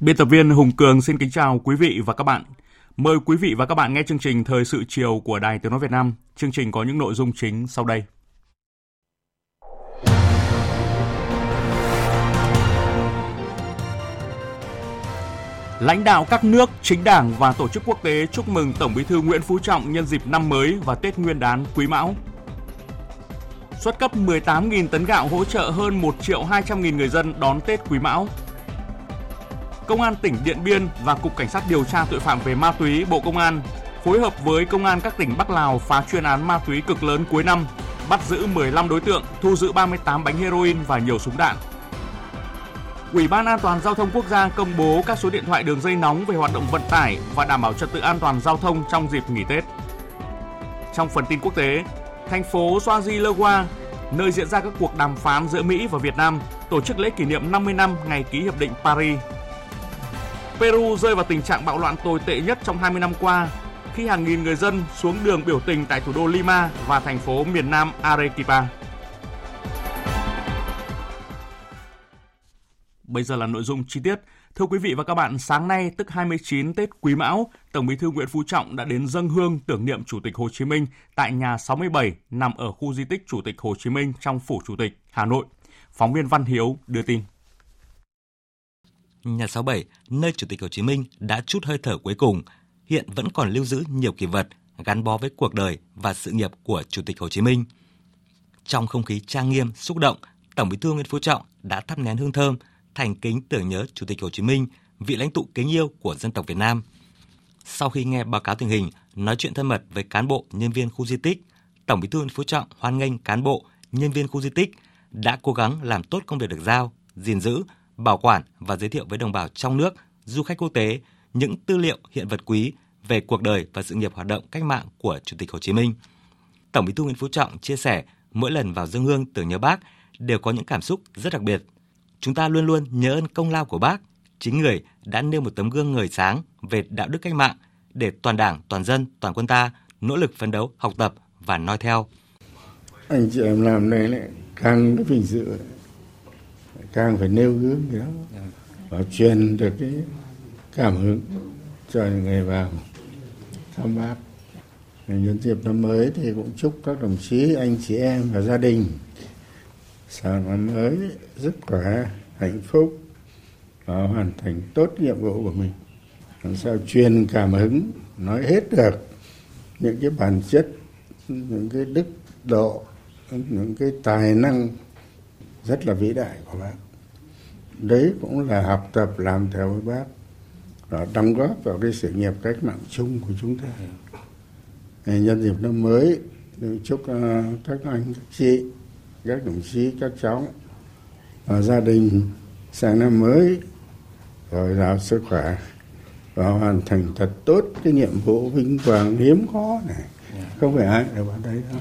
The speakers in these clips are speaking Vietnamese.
Biên tập viên Hùng Cường xin kính chào quý vị và các bạn. Mời quý vị và các bạn nghe chương trình Thời sự chiều của Đài Tiếng Nói Việt Nam. Chương trình có những nội dung chính sau đây. Lãnh đạo các nước, chính đảng và tổ chức quốc tế chúc mừng Tổng Bí thư Nguyễn Phú Trọng nhân dịp năm mới và Tết Nguyên đán Quý Mão. Xuất cấp 18.000 tấn gạo hỗ trợ hơn 1 triệu 200 nghìn người dân đón Tết Quý Mão. Công an tỉnh Điện Biên và Cục Cảnh sát điều tra tội phạm về ma túy Bộ Công an phối hợp với Công an các tỉnh Bắc Lào phá chuyên án ma túy cực lớn cuối năm, bắt giữ 15 đối tượng, thu giữ 38 bánh heroin và nhiều súng đạn. Ủy ban An toàn giao thông quốc gia công bố các số điện thoại đường dây nóng về hoạt động vận tải và đảm bảo trật tự an toàn giao thông trong dịp nghỉ Tết. Trong phần tin quốc tế, thành phố Swaziluwa, nơi diễn ra các cuộc đàm phán giữa Mỹ và Việt Nam, tổ chức lễ kỷ niệm 50 năm ngày ký hiệp định Paris Peru rơi vào tình trạng bạo loạn tồi tệ nhất trong 20 năm qua khi hàng nghìn người dân xuống đường biểu tình tại thủ đô Lima và thành phố miền Nam Arequipa. Bây giờ là nội dung chi tiết. Thưa quý vị và các bạn, sáng nay tức 29 Tết Quý Mão, Tổng Bí thư Nguyễn Phú Trọng đã đến dâng hương tưởng niệm Chủ tịch Hồ Chí Minh tại nhà 67 nằm ở khu di tích Chủ tịch Hồ Chí Minh trong phủ Chủ tịch, Hà Nội. Phóng viên Văn Hiếu đưa tin nhà 67, nơi Chủ tịch Hồ Chí Minh đã chút hơi thở cuối cùng, hiện vẫn còn lưu giữ nhiều kỷ vật gắn bó với cuộc đời và sự nghiệp của Chủ tịch Hồ Chí Minh. Trong không khí trang nghiêm, xúc động, Tổng Bí thư Nguyễn Phú Trọng đã thắp nén hương thơm, thành kính tưởng nhớ Chủ tịch Hồ Chí Minh, vị lãnh tụ kính yêu của dân tộc Việt Nam. Sau khi nghe báo cáo tình hình, nói chuyện thân mật với cán bộ, nhân viên khu di tích, Tổng Bí thư Nguyễn Phú Trọng hoan nghênh cán bộ, nhân viên khu di tích đã cố gắng làm tốt công việc được giao, gìn giữ, bảo quản và giới thiệu với đồng bào trong nước, du khách quốc tế những tư liệu hiện vật quý về cuộc đời và sự nghiệp hoạt động cách mạng của Chủ tịch Hồ Chí Minh. Tổng Bí thư Nguyễn Phú Trọng chia sẻ, mỗi lần vào dân hương tưởng nhớ Bác đều có những cảm xúc rất đặc biệt. Chúng ta luôn luôn nhớ ơn công lao của Bác, chính người đã nêu một tấm gương ngời sáng về đạo đức cách mạng để toàn Đảng, toàn dân, toàn quân ta nỗ lực phấn đấu, học tập và noi theo. Anh chị em làm này lại càng vinh dự càng phải nêu gương gì đó. Và truyền được cái cảm hứng cho những người vào thăm bác. Nhân dịp năm mới thì cũng chúc các đồng chí anh chị em và gia đình sang năm mới rất khỏe hạnh phúc và hoàn thành tốt nhiệm vụ của mình. Làm sao truyền cảm hứng nói hết được những cái bản chất những cái đức độ những cái tài năng rất là vĩ đại của bác. Đấy cũng là học tập làm theo với bác và đóng góp vào cái sự nghiệp cách mạng chung của chúng ta. Nhân dịp năm mới chúc ờ, các anh các chị các đồng chí các cháu và gia đình sang năm mới rồi giàu sức khỏe và hoàn thành thật tốt cái nhiệm vụ vinh quang hiếm có này. Không phải ai đều vào đây đâu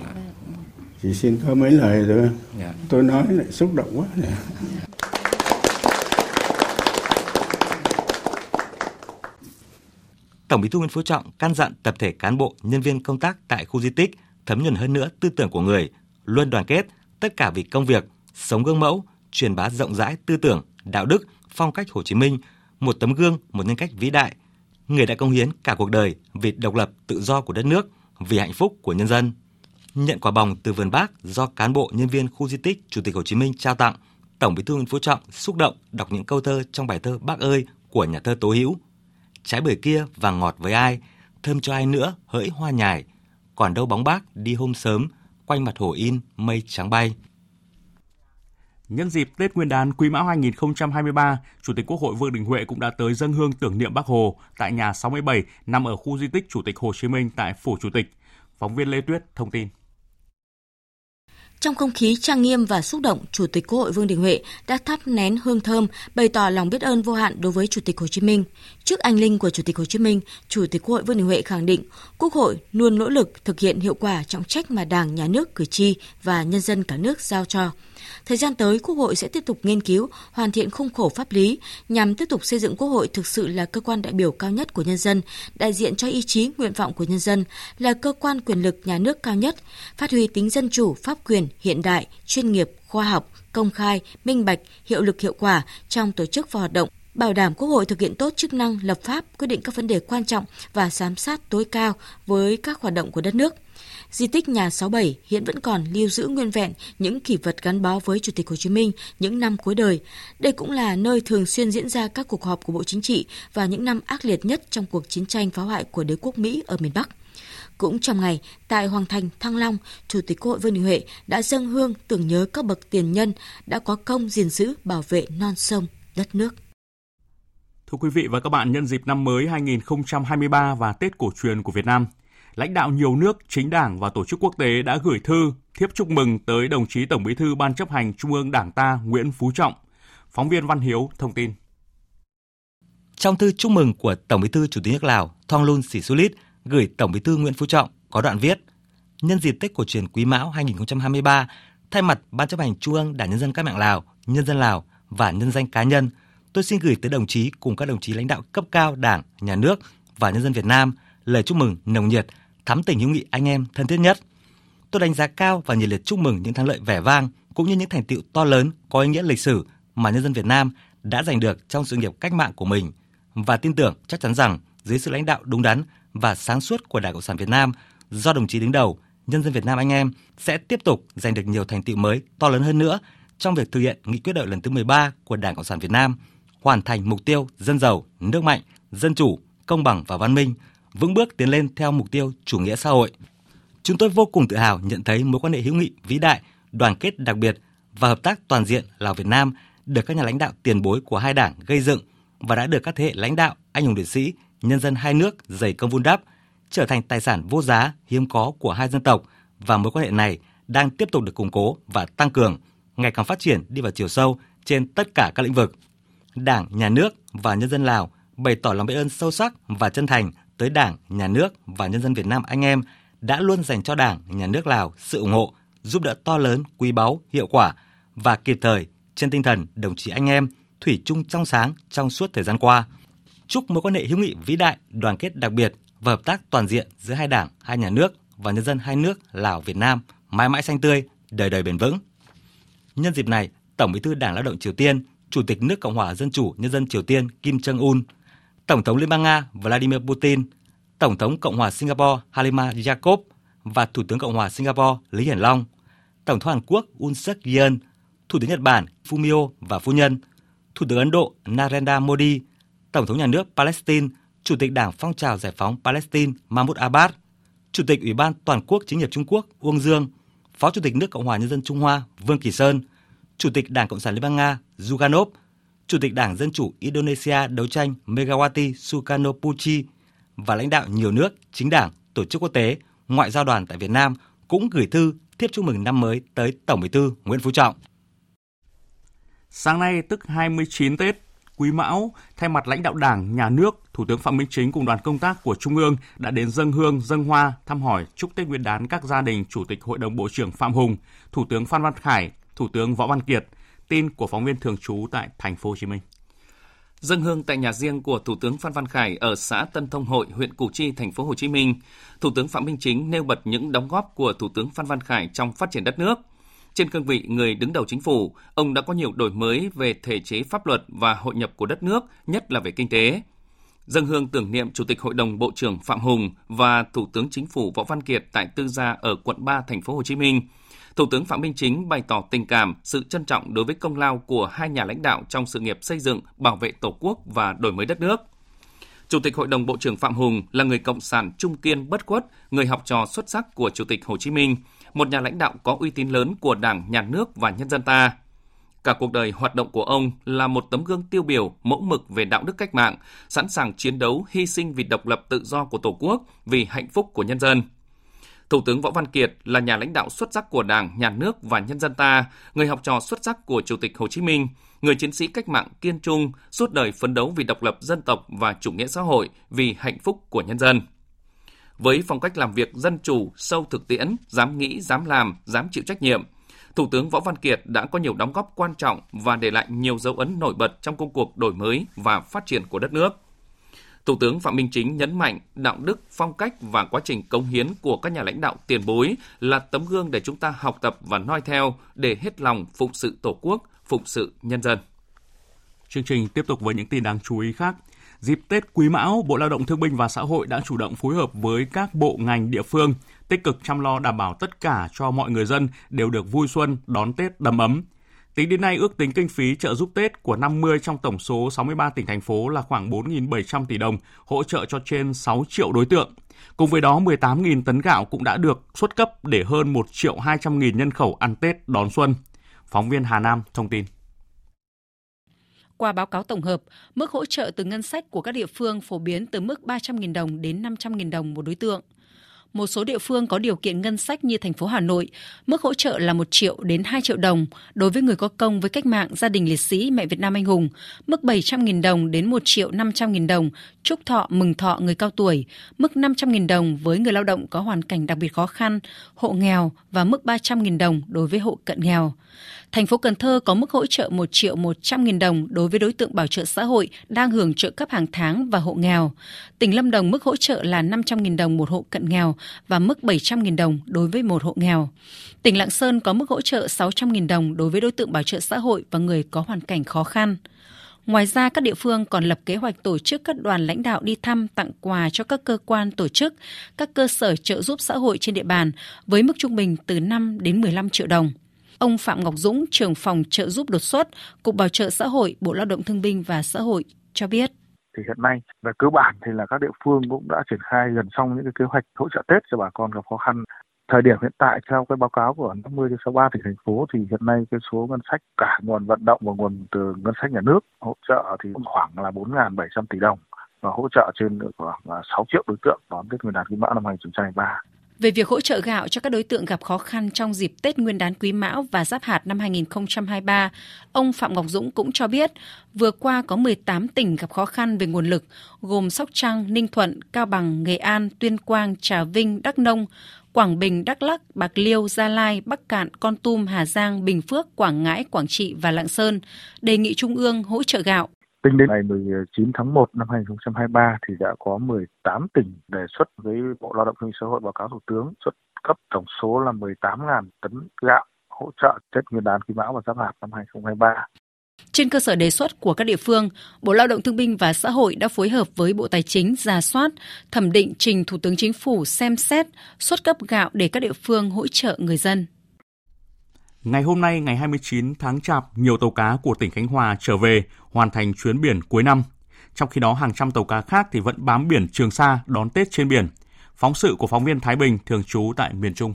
chỉ xin có mấy lời thôi dạ. tôi nói lại xúc động quá này. Tổng Bí thư Nguyễn Phú Trọng căn dặn tập thể cán bộ, nhân viên công tác tại khu di tích thấm nhuần hơn nữa tư tưởng của người, luôn đoàn kết, tất cả vì công việc, sống gương mẫu, truyền bá rộng rãi tư tưởng, đạo đức, phong cách Hồ Chí Minh, một tấm gương, một nhân cách vĩ đại. Người đã công hiến cả cuộc đời vì độc lập, tự do của đất nước, vì hạnh phúc của nhân dân. Nhận quả bóng từ vườn bác do cán bộ nhân viên khu di tích Chủ tịch Hồ Chí Minh trao tặng, Tổng Bí thư Nguyễn Phú Trọng xúc động đọc những câu thơ trong bài thơ Bác ơi của nhà thơ Tố Hữu trái bưởi kia vàng ngọt với ai, thơm cho ai nữa hỡi hoa nhài, còn đâu bóng bác đi hôm sớm, quanh mặt hồ in mây trắng bay. Nhân dịp Tết Nguyên đán Quý Mão 2023, Chủ tịch Quốc hội Vương Đình Huệ cũng đã tới dân hương tưởng niệm Bác Hồ tại nhà 67 nằm ở khu di tích Chủ tịch Hồ Chí Minh tại Phủ Chủ tịch. Phóng viên Lê Tuyết thông tin. Trong không khí trang nghiêm và xúc động, Chủ tịch Quốc hội Vương Đình Huệ đã thắp nén hương thơm, bày tỏ lòng biết ơn vô hạn đối với Chủ tịch Hồ Chí Minh. Trước anh linh của Chủ tịch Hồ Chí Minh, Chủ tịch Quốc hội Vương Đình Huệ khẳng định Quốc hội luôn nỗ lực thực hiện hiệu quả trọng trách mà Đảng, Nhà nước, cử tri và nhân dân cả nước giao cho. Thời gian tới, Quốc hội sẽ tiếp tục nghiên cứu, hoàn thiện khung khổ pháp lý nhằm tiếp tục xây dựng Quốc hội thực sự là cơ quan đại biểu cao nhất của nhân dân, đại diện cho ý chí, nguyện vọng của nhân dân, là cơ quan quyền lực nhà nước cao nhất, phát huy tính dân chủ, pháp quyền, hiện đại, chuyên nghiệp, khoa học, công khai, minh bạch, hiệu lực hiệu quả trong tổ chức và hoạt động bảo đảm Quốc hội thực hiện tốt chức năng lập pháp, quyết định các vấn đề quan trọng và giám sát tối cao với các hoạt động của đất nước. Di tích nhà 67 hiện vẫn còn lưu giữ nguyên vẹn những kỷ vật gắn bó với Chủ tịch Hồ Chí Minh những năm cuối đời. Đây cũng là nơi thường xuyên diễn ra các cuộc họp của Bộ Chính trị và những năm ác liệt nhất trong cuộc chiến tranh phá hoại của đế quốc Mỹ ở miền Bắc. Cũng trong ngày, tại Hoàng Thành, Thăng Long, Chủ tịch Quốc hội Vương Đình Huệ đã dâng hương tưởng nhớ các bậc tiền nhân đã có công gìn giữ bảo vệ non sông, đất nước. Thưa quý vị và các bạn, nhân dịp năm mới 2023 và Tết cổ truyền của Việt Nam, lãnh đạo nhiều nước, chính đảng và tổ chức quốc tế đã gửi thư, thiếp chúc mừng tới đồng chí Tổng Bí thư Ban chấp hành Trung ương Đảng ta Nguyễn Phú Trọng. Phóng viên Văn Hiếu thông tin. Trong thư chúc mừng của Tổng Bí thư Chủ tịch nước Lào Thonglun Sisulit gửi Tổng Bí thư Nguyễn Phú Trọng có đoạn viết: Nhân dịp Tết cổ truyền Quý Mão 2023, thay mặt Ban chấp hành Trung ương Đảng nhân dân các mạng Lào, nhân dân Lào và nhân danh cá nhân, tôi xin gửi tới đồng chí cùng các đồng chí lãnh đạo cấp cao Đảng, Nhà nước và nhân dân Việt Nam lời chúc mừng nồng nhiệt thắm tình hữu nghị anh em thân thiết nhất. Tôi đánh giá cao và nhiệt liệt chúc mừng những thắng lợi vẻ vang cũng như những thành tựu to lớn có ý nghĩa lịch sử mà nhân dân Việt Nam đã giành được trong sự nghiệp cách mạng của mình và tin tưởng chắc chắn rằng dưới sự lãnh đạo đúng đắn và sáng suốt của Đảng Cộng sản Việt Nam do đồng chí đứng đầu, nhân dân Việt Nam anh em sẽ tiếp tục giành được nhiều thành tựu mới to lớn hơn nữa trong việc thực hiện nghị quyết đại lần thứ 13 của Đảng Cộng sản Việt Nam, hoàn thành mục tiêu dân giàu, nước mạnh, dân chủ, công bằng và văn minh, vững bước tiến lên theo mục tiêu chủ nghĩa xã hội. Chúng tôi vô cùng tự hào nhận thấy mối quan hệ hữu nghị vĩ đại, đoàn kết đặc biệt và hợp tác toàn diện Lào Việt Nam được các nhà lãnh đạo tiền bối của hai đảng gây dựng và đã được các thế hệ lãnh đạo, anh hùng liệt sĩ, nhân dân hai nước dày công vun đắp, trở thành tài sản vô giá hiếm có của hai dân tộc và mối quan hệ này đang tiếp tục được củng cố và tăng cường, ngày càng phát triển đi vào chiều sâu trên tất cả các lĩnh vực. Đảng, Nhà nước và nhân dân Lào bày tỏ lòng biết ơn sâu sắc và chân thành tới Đảng, Nhà nước và nhân dân Việt Nam anh em đã luôn dành cho Đảng, Nhà nước Lào sự ủng hộ, giúp đỡ to lớn, quý báu, hiệu quả và kịp thời trên tinh thần đồng chí anh em thủy chung trong sáng trong suốt thời gian qua. Chúc mối quan hệ hữu nghị vĩ đại, đoàn kết đặc biệt và hợp tác toàn diện giữa hai đảng, hai nhà nước và nhân dân hai nước Lào Việt Nam mãi mãi xanh tươi, đời đời bền vững. Nhân dịp này, Tổng Bí thư Đảng Lao động Triều Tiên, Chủ tịch nước Cộng hòa Dân chủ Nhân dân Triều Tiên Kim Jong Un Tổng thống Liên bang Nga Vladimir Putin, Tổng thống Cộng hòa Singapore Halima Yacob và Thủ tướng Cộng hòa Singapore Lý Hiển Long, Tổng thống Hàn Quốc Yoon suk yeol Thủ tướng Nhật Bản Fumio và phu nhân, Thủ tướng Ấn Độ Narendra Modi, Tổng thống nhà nước Palestine, Chủ tịch Đảng Phong trào Giải phóng Palestine Mahmoud Abbas, Chủ tịch Ủy ban Toàn quốc Chính hiệp Trung Quốc Uông Dương, Phó Chủ tịch nước Cộng hòa Nhân dân Trung Hoa Vương Kỳ Sơn, Chủ tịch Đảng Cộng sản Liên bang Nga Zuganov, Chủ tịch Đảng Dân chủ Indonesia đấu tranh Megawati Sukarno Putri và lãnh đạo nhiều nước, chính đảng, tổ chức quốc tế, ngoại giao đoàn tại Việt Nam cũng gửi thư tiếp chúc mừng năm mới tới Tổng Bí thư Nguyễn Phú Trọng. Sáng nay tức 29 Tết, Quý Mão, thay mặt lãnh đạo Đảng, Nhà nước, Thủ tướng Phạm Minh Chính cùng đoàn công tác của Trung ương đã đến dân hương, dân hoa, thăm hỏi, chúc Tết Nguyên đán các gia đình Chủ tịch Hội đồng Bộ trưởng Phạm Hùng, Thủ tướng Phan Văn Khải, Thủ tướng Võ Văn Kiệt, Tin của phóng viên thường trú tại thành phố Hồ Chí Minh. Dân hương tại nhà riêng của Thủ tướng Phan Văn Khải ở xã Tân Thông Hội, huyện Củ Chi, thành phố Hồ Chí Minh, Thủ tướng Phạm Minh Chính nêu bật những đóng góp của Thủ tướng Phan Văn Khải trong phát triển đất nước. Trên cương vị người đứng đầu chính phủ, ông đã có nhiều đổi mới về thể chế pháp luật và hội nhập của đất nước, nhất là về kinh tế. Dân hương tưởng niệm Chủ tịch Hội đồng Bộ trưởng Phạm Hùng và Thủ tướng Chính phủ Võ Văn Kiệt tại Tư Gia ở quận 3 thành phố Hồ Chí Minh – Thủ tướng Phạm Minh Chính bày tỏ tình cảm, sự trân trọng đối với công lao của hai nhà lãnh đạo trong sự nghiệp xây dựng, bảo vệ Tổ quốc và đổi mới đất nước. Chủ tịch Hội đồng Bộ trưởng Phạm Hùng là người cộng sản trung kiên bất khuất, người học trò xuất sắc của Chủ tịch Hồ Chí Minh, một nhà lãnh đạo có uy tín lớn của Đảng, Nhà nước và nhân dân ta. Cả cuộc đời hoạt động của ông là một tấm gương tiêu biểu, mẫu mực về đạo đức cách mạng, sẵn sàng chiến đấu, hy sinh vì độc lập tự do của Tổ quốc, vì hạnh phúc của nhân dân. Thủ tướng Võ Văn Kiệt là nhà lãnh đạo xuất sắc của Đảng, Nhà nước và nhân dân ta, người học trò xuất sắc của Chủ tịch Hồ Chí Minh, người chiến sĩ cách mạng kiên trung, suốt đời phấn đấu vì độc lập dân tộc và chủ nghĩa xã hội, vì hạnh phúc của nhân dân. Với phong cách làm việc dân chủ, sâu thực tiễn, dám nghĩ, dám làm, dám chịu trách nhiệm, Thủ tướng Võ Văn Kiệt đã có nhiều đóng góp quan trọng và để lại nhiều dấu ấn nổi bật trong công cuộc đổi mới và phát triển của đất nước. Thủ tướng Phạm Minh Chính nhấn mạnh đạo đức, phong cách và quá trình công hiến của các nhà lãnh đạo tiền bối là tấm gương để chúng ta học tập và noi theo để hết lòng phụng sự Tổ quốc, phụng sự nhân dân. Chương trình tiếp tục với những tin đáng chú ý khác. Dịp Tết Quý Mão, Bộ Lao động Thương binh và Xã hội đã chủ động phối hợp với các bộ ngành địa phương tích cực chăm lo đảm bảo tất cả cho mọi người dân đều được vui xuân, đón Tết đầm ấm. Tính đến nay, ước tính kinh phí trợ giúp Tết của 50 trong tổng số 63 tỉnh thành phố là khoảng 4.700 tỷ đồng, hỗ trợ cho trên 6 triệu đối tượng. Cùng với đó, 18.000 tấn gạo cũng đã được xuất cấp để hơn 1 triệu 200 nghìn nhân khẩu ăn Tết đón xuân. Phóng viên Hà Nam thông tin. Qua báo cáo tổng hợp, mức hỗ trợ từ ngân sách của các địa phương phổ biến từ mức 300.000 đồng đến 500.000 đồng một đối tượng. Một số địa phương có điều kiện ngân sách như thành phố Hà Nội, mức hỗ trợ là 1 triệu đến 2 triệu đồng đối với người có công với cách mạng gia đình liệt sĩ mẹ Việt Nam anh hùng, mức 700.000 đồng đến 1 triệu 500.000 đồng chúc thọ mừng thọ người cao tuổi, mức 500.000 đồng với người lao động có hoàn cảnh đặc biệt khó khăn, hộ nghèo và mức 300.000 đồng đối với hộ cận nghèo. Thành phố Cần Thơ có mức hỗ trợ 1 triệu 100 nghìn đồng đối với đối tượng bảo trợ xã hội đang hưởng trợ cấp hàng tháng và hộ nghèo. Tỉnh Lâm Đồng mức hỗ trợ là 500 nghìn đồng một hộ cận nghèo và mức 700 nghìn đồng đối với một hộ nghèo. Tỉnh Lạng Sơn có mức hỗ trợ 600 nghìn đồng đối với đối tượng bảo trợ xã hội và người có hoàn cảnh khó khăn. Ngoài ra, các địa phương còn lập kế hoạch tổ chức các đoàn lãnh đạo đi thăm tặng quà cho các cơ quan tổ chức, các cơ sở trợ giúp xã hội trên địa bàn với mức trung bình từ 5 đến 15 triệu đồng. Ông Phạm Ngọc Dũng, trưởng phòng trợ giúp đột xuất, Cục Bảo trợ xã hội, Bộ Lao động Thương binh và Xã hội cho biết thì hiện nay về cơ bản thì là các địa phương cũng đã triển khai gần xong những cái kế hoạch hỗ trợ Tết cho bà con gặp khó khăn. Thời điểm hiện tại theo cái báo cáo của 50 đến 63 tỉnh thành phố thì hiện nay cái số ngân sách cả nguồn vận động và nguồn từ ngân sách nhà nước hỗ trợ thì khoảng là 4.700 tỷ đồng và hỗ trợ trên khoảng 6 triệu đối tượng đón Tết Nguyên đán Quý Mão năm 2023 về việc hỗ trợ gạo cho các đối tượng gặp khó khăn trong dịp Tết Nguyên đán Quý Mão và Giáp Hạt năm 2023, ông Phạm Ngọc Dũng cũng cho biết, vừa qua có 18 tỉnh gặp khó khăn về nguồn lực, gồm Sóc Trăng, Ninh Thuận, Cao Bằng, Nghệ An, Tuyên Quang, Trà Vinh, Đắk Nông, Quảng Bình, Đắk lắc, Bạc Liêu, Gia Lai, Bắc Cạn, Con Tum, Hà Giang, Bình Phước, Quảng Ngãi, Quảng Trị và Lạng Sơn, đề nghị Trung ương hỗ trợ gạo. Tính đến ngày 19 tháng 1 năm 2023 thì đã có 18 tỉnh đề xuất với Bộ Lao động Thương binh Xã hội báo cáo Thủ tướng xuất cấp tổng số là 18.000 tấn gạo hỗ trợ Tết Nguyên đán Quý Mão và Giáp Hạt năm 2023. Trên cơ sở đề xuất của các địa phương, Bộ Lao động Thương binh và Xã hội đã phối hợp với Bộ Tài chính ra soát, thẩm định trình Thủ tướng Chính phủ xem xét xuất cấp gạo để các địa phương hỗ trợ người dân. Ngày hôm nay, ngày 29 tháng Chạp, nhiều tàu cá của tỉnh Khánh Hòa trở về hoàn thành chuyến biển cuối năm. Trong khi đó, hàng trăm tàu cá khác thì vẫn bám biển Trường Sa đón Tết trên biển. Phóng sự của phóng viên Thái Bình thường trú tại miền Trung.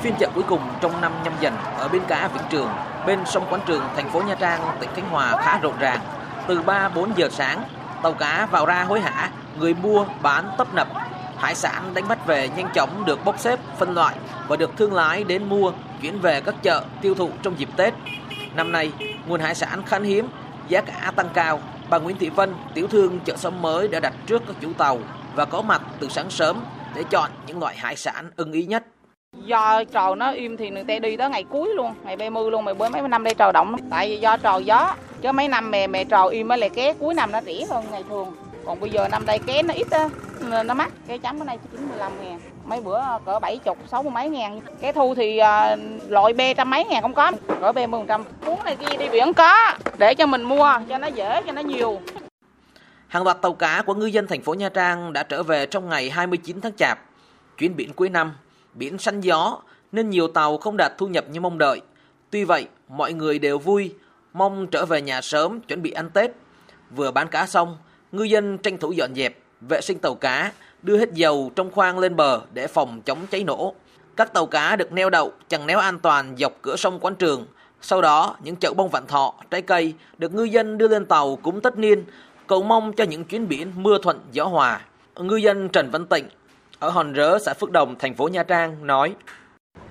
Phiên chợ cuối cùng trong năm nhâm dần ở bến cá Vĩnh Trường, bên sông Quán Trường, thành phố Nha Trang, tỉnh Khánh Hòa khá rộn ràng. Từ 3-4 giờ sáng, tàu cá vào ra hối hả, người mua bán tấp nập Hải sản đánh bắt về nhanh chóng được bốc xếp, phân loại và được thương lái đến mua, chuyển về các chợ tiêu thụ trong dịp Tết. Năm nay, nguồn hải sản khan hiếm, giá cả tăng cao. Bà Nguyễn Thị Vân, tiểu thương chợ Sông Mới đã đặt trước các chủ tàu và có mặt từ sáng sớm để chọn những loại hải sản ưng ý nhất. Do trời nó im thì người ta đi tới ngày cuối luôn, ngày 30 luôn, mười mấy năm đây trời động. Tại vì do trời gió, chứ mấy năm mè mè trời im mới lại ké cuối năm nó rẻ hơn ngày thường còn bây giờ năm đây ké nó ít á nó mắc. Cái chấm bữa nay chỉ 95 ngàn. Mấy bữa cỡ 70 60 mấy ngàn. Cái thu thì uh, loại b trăm mấy ngàn không có. Cỡ B 10 trăm. Cuốn này kia đi biển có. Để cho mình mua cho nó dễ cho nó nhiều. Hàng loạt tàu cá của ngư dân thành phố Nha Trang đã trở về trong ngày 29 tháng Chạp. Chuyến biển cuối năm, biển xanh gió nên nhiều tàu không đạt thu nhập như mong đợi. Tuy vậy, mọi người đều vui, mong trở về nhà sớm chuẩn bị ăn Tết. Vừa bán cá xong, ngư dân tranh thủ dọn dẹp, vệ sinh tàu cá, đưa hết dầu trong khoang lên bờ để phòng chống cháy nổ. Các tàu cá được neo đậu chẳng néo an toàn dọc cửa sông Quán Trường. Sau đó, những chậu bông vạn thọ, trái cây được ngư dân đưa lên tàu cúng tất niên, cầu mong cho những chuyến biển mưa thuận gió hòa. Ngư dân Trần Văn Tịnh ở Hòn Rớ, xã Phước Đồng, thành phố Nha Trang nói: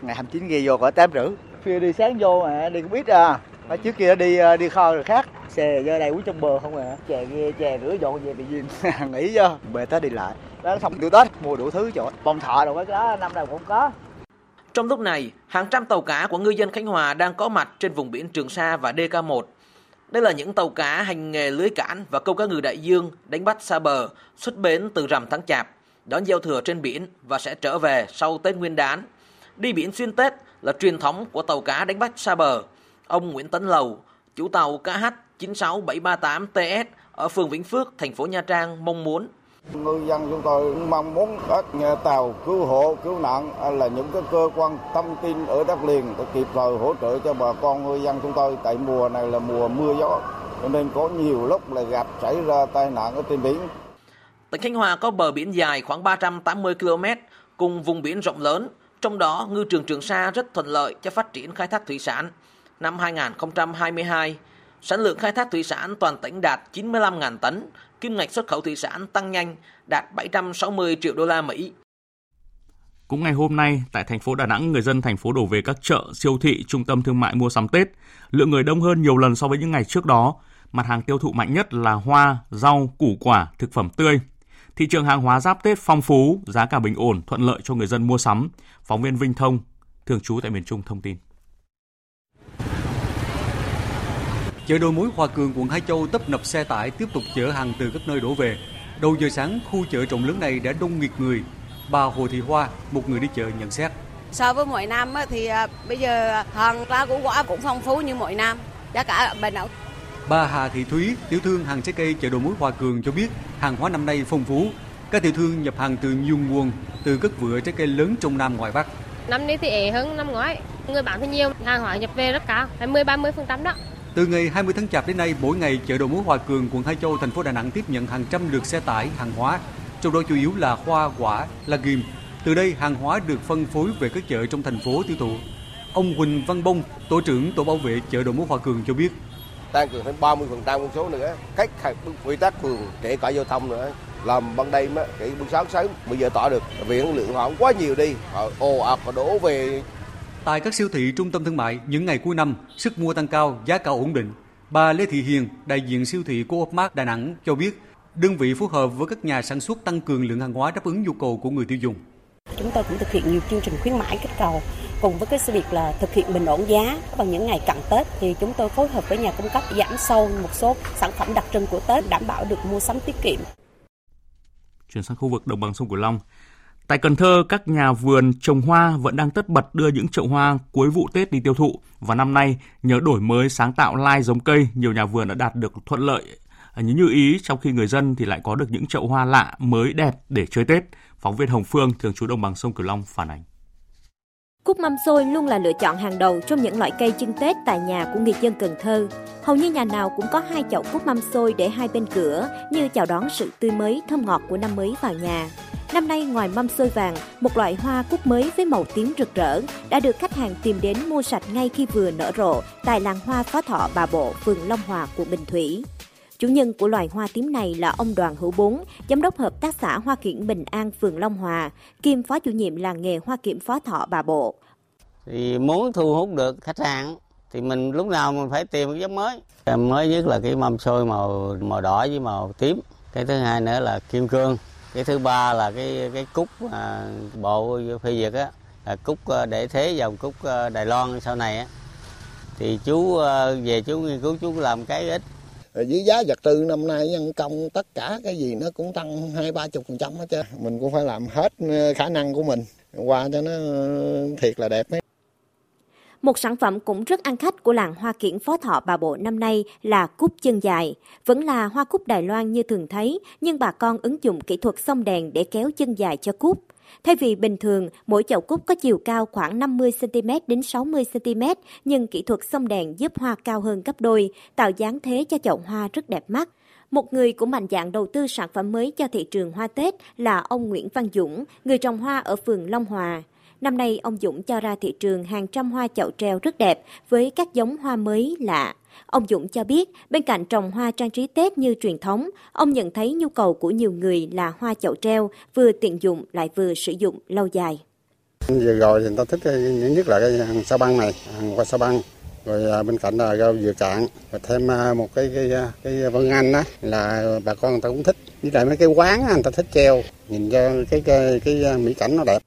Ngày 29 ghi vô có 8 rưỡi. Phía đi sáng vô mà đi cũng biết à. Mà trước kia đi ờ, đi kho rồi khác. Xe giờ đây uống trong bờ không à. Chè ghe chè rửa dọn về bị duyên. Nghỉ cho. Về tới đi lại. Đó xong tiêu Tết mua đủ thứ chỗ. Bông thọ rồi cái đó năm nào cũng có. Trong lúc này, hàng trăm tàu cá của ngư dân Khánh Hòa đang có mặt trên vùng biển Trường Sa và DK1. Đây là những tàu cá hành nghề lưới cản và câu cá ngừ đại dương đánh bắt xa bờ, xuất bến từ rằm tháng Chạp, đón giao thừa trên biển và sẽ trở về sau Tết Nguyên đán. Đi biển xuyên Tết là truyền thống của tàu cá đánh bắt xa bờ. Ông Nguyễn Tấn Lầu, chủ tàu KH96738TS ở phường Vĩnh Phước, thành phố Nha Trang mong muốn Ngư dân chúng tôi mong muốn các nhà tàu cứu hộ, cứu nạn là những cái cơ quan thông tin ở đất liền để kịp thời hỗ trợ cho bà con ngư dân chúng tôi tại mùa này là mùa mưa gió cho nên có nhiều lúc là gặp xảy ra tai nạn ở trên biển. Tỉnh Khánh Hòa có bờ biển dài khoảng 380 km cùng vùng biển rộng lớn, trong đó ngư trường Trường Sa rất thuận lợi cho phát triển khai thác thủy sản. Năm 2022, sản lượng khai thác thủy sản toàn tỉnh đạt 95.000 tấn, kim ngạch xuất khẩu thủy sản tăng nhanh, đạt 760 triệu đô la Mỹ. Cũng ngày hôm nay, tại thành phố Đà Nẵng, người dân thành phố đổ về các chợ, siêu thị, trung tâm thương mại mua sắm Tết. Lượng người đông hơn nhiều lần so với những ngày trước đó. Mặt hàng tiêu thụ mạnh nhất là hoa, rau, củ quả, thực phẩm tươi. Thị trường hàng hóa giáp Tết phong phú, giá cả bình ổn, thuận lợi cho người dân mua sắm. Phóng viên Vinh Thông, thường trú tại miền Trung thông tin. Chợ đầu mối Hòa Cường, quận Hải Châu tấp nập xe tải tiếp tục chở hàng từ các nơi đổ về. Đầu giờ sáng, khu chợ rộng lớn này đã đông nghịt người. Bà Hồ Thị Hoa, một người đi chợ nhận xét. So với mỗi năm thì à, bây giờ hàng lá củ quả cũng phong phú như mỗi năm, giá cả bình ổn. Bà Hà Thị Thúy, tiểu thương hàng trái cây chợ đầu mối Hòa Cường cho biết hàng hóa năm nay phong phú. Các tiểu thương nhập hàng từ nhiều nguồn, từ các vựa trái cây lớn trong Nam ngoài Bắc. Năm nay thì ế hơn năm ngoái, người bán thì nhiều, hàng hóa nhập về rất cao, 20-30% đó. Từ ngày 20 tháng Chạp đến nay, mỗi ngày chợ đầu mối Hòa Cường, quận Hải Châu, thành phố Đà Nẵng tiếp nhận hàng trăm lượt xe tải hàng hóa, trong đó chủ yếu là hoa quả, là ghim. Từ đây, hàng hóa được phân phối về các chợ trong thành phố tiêu thụ. Ông Huỳnh Văn Bông, tổ trưởng tổ bảo vệ chợ đầu mối Hòa Cường cho biết. Tăng cường thêm 30% con số nữa, cách quy tắc phường, kể cả giao thông nữa. Làm ban đêm á, cái buổi sáng sớm bây giờ tỏ được. Vì lượng họ quá nhiều đi. Họ ồ ạt họ đổ về. Tại các siêu thị trung tâm thương mại, những ngày cuối năm, sức mua tăng cao, giá cả ổn định. Bà Lê Thị Hiền, đại diện siêu thị Co-op Mart Đà Nẵng cho biết, đơn vị phối hợp với các nhà sản xuất tăng cường lượng hàng hóa đáp ứng nhu cầu của người tiêu dùng. Chúng tôi cũng thực hiện nhiều chương trình khuyến mãi kích cầu cùng với cái sự việc là thực hiện bình ổn giá vào những ngày cận Tết thì chúng tôi phối hợp với nhà cung cấp giảm sâu một số sản phẩm đặc trưng của Tết đảm bảo được mua sắm tiết kiệm. Chuyển sang khu vực đồng bằng sông Cửu Long, Tại Cần Thơ, các nhà vườn trồng hoa vẫn đang tất bật đưa những chậu hoa cuối vụ Tết đi tiêu thụ. Và năm nay, nhờ đổi mới sáng tạo lai giống cây, nhiều nhà vườn đã đạt được thuận lợi như như ý, trong khi người dân thì lại có được những chậu hoa lạ, mới đẹp để chơi Tết. Phóng viên Hồng Phương, thường trú đồng bằng sông Cửu Long phản ánh. Cúc mâm xôi luôn là lựa chọn hàng đầu trong những loại cây chưng Tết tại nhà của người dân Cần Thơ. Hầu như nhà nào cũng có hai chậu cúc mâm xôi để hai bên cửa, như chào đón sự tươi mới, thơm ngọt của năm mới vào nhà. Năm nay ngoài mâm xôi vàng, một loại hoa cúc mới với màu tím rực rỡ đã được khách hàng tìm đến mua sạch ngay khi vừa nở rộ tại làng hoa Phó Thọ Bà Bộ, phường Long Hòa, quận Bình Thủy. Chủ nhân của loài hoa tím này là ông Đoàn Hữu Bốn, giám đốc hợp tác xã Hoa Kiển Bình An, phường Long Hòa, kiêm phó chủ nhiệm làng nghề Hoa Kiển Phó Thọ Bà Bộ. Thì muốn thu hút được khách hàng thì mình lúc nào mình phải tìm cái giống mới. Mới nhất là cái mâm xôi màu màu đỏ với màu tím. Cái thứ hai nữa là kim cương cái thứ ba là cái cái cúc à, bộ phê duyệt á là cúc à, để thế dòng cúc à, Đài Loan sau này á thì chú à, về chú nghiên cứu chú làm cái ít với giá vật tư năm nay nhân công tất cả cái gì nó cũng tăng hai ba chục phần trăm hết trơn mình cũng phải làm hết ờ, khả năng của mình qua cho nó ờ, thiệt là đẹp ấy. Một sản phẩm cũng rất ăn khách của làng hoa kiển phó thọ bà bộ năm nay là cúc chân dài. Vẫn là hoa cúc Đài Loan như thường thấy, nhưng bà con ứng dụng kỹ thuật sông đèn để kéo chân dài cho cúc. Thay vì bình thường, mỗi chậu cúc có chiều cao khoảng 50cm đến 60cm, nhưng kỹ thuật xông đèn giúp hoa cao hơn gấp đôi, tạo dáng thế cho chậu hoa rất đẹp mắt. Một người cũng mạnh dạng đầu tư sản phẩm mới cho thị trường hoa Tết là ông Nguyễn Văn Dũng, người trồng hoa ở phường Long Hòa. Năm nay, ông Dũng cho ra thị trường hàng trăm hoa chậu treo rất đẹp với các giống hoa mới lạ. Ông Dũng cho biết, bên cạnh trồng hoa trang trí Tết như truyền thống, ông nhận thấy nhu cầu của nhiều người là hoa chậu treo, vừa tiện dụng lại vừa sử dụng lâu dài. Vừa rồi thì người ta thích nhất là cái hàng sa băng này, hàng hoa sa băng. Rồi à, bên cạnh là rau dừa cạn, và thêm à, một cái cái, à, cái vân anh đó là bà con người ta cũng thích. Với lại mấy cái quán người ta thích treo, nhìn cho cái, cái, cái mỹ cảnh nó đẹp.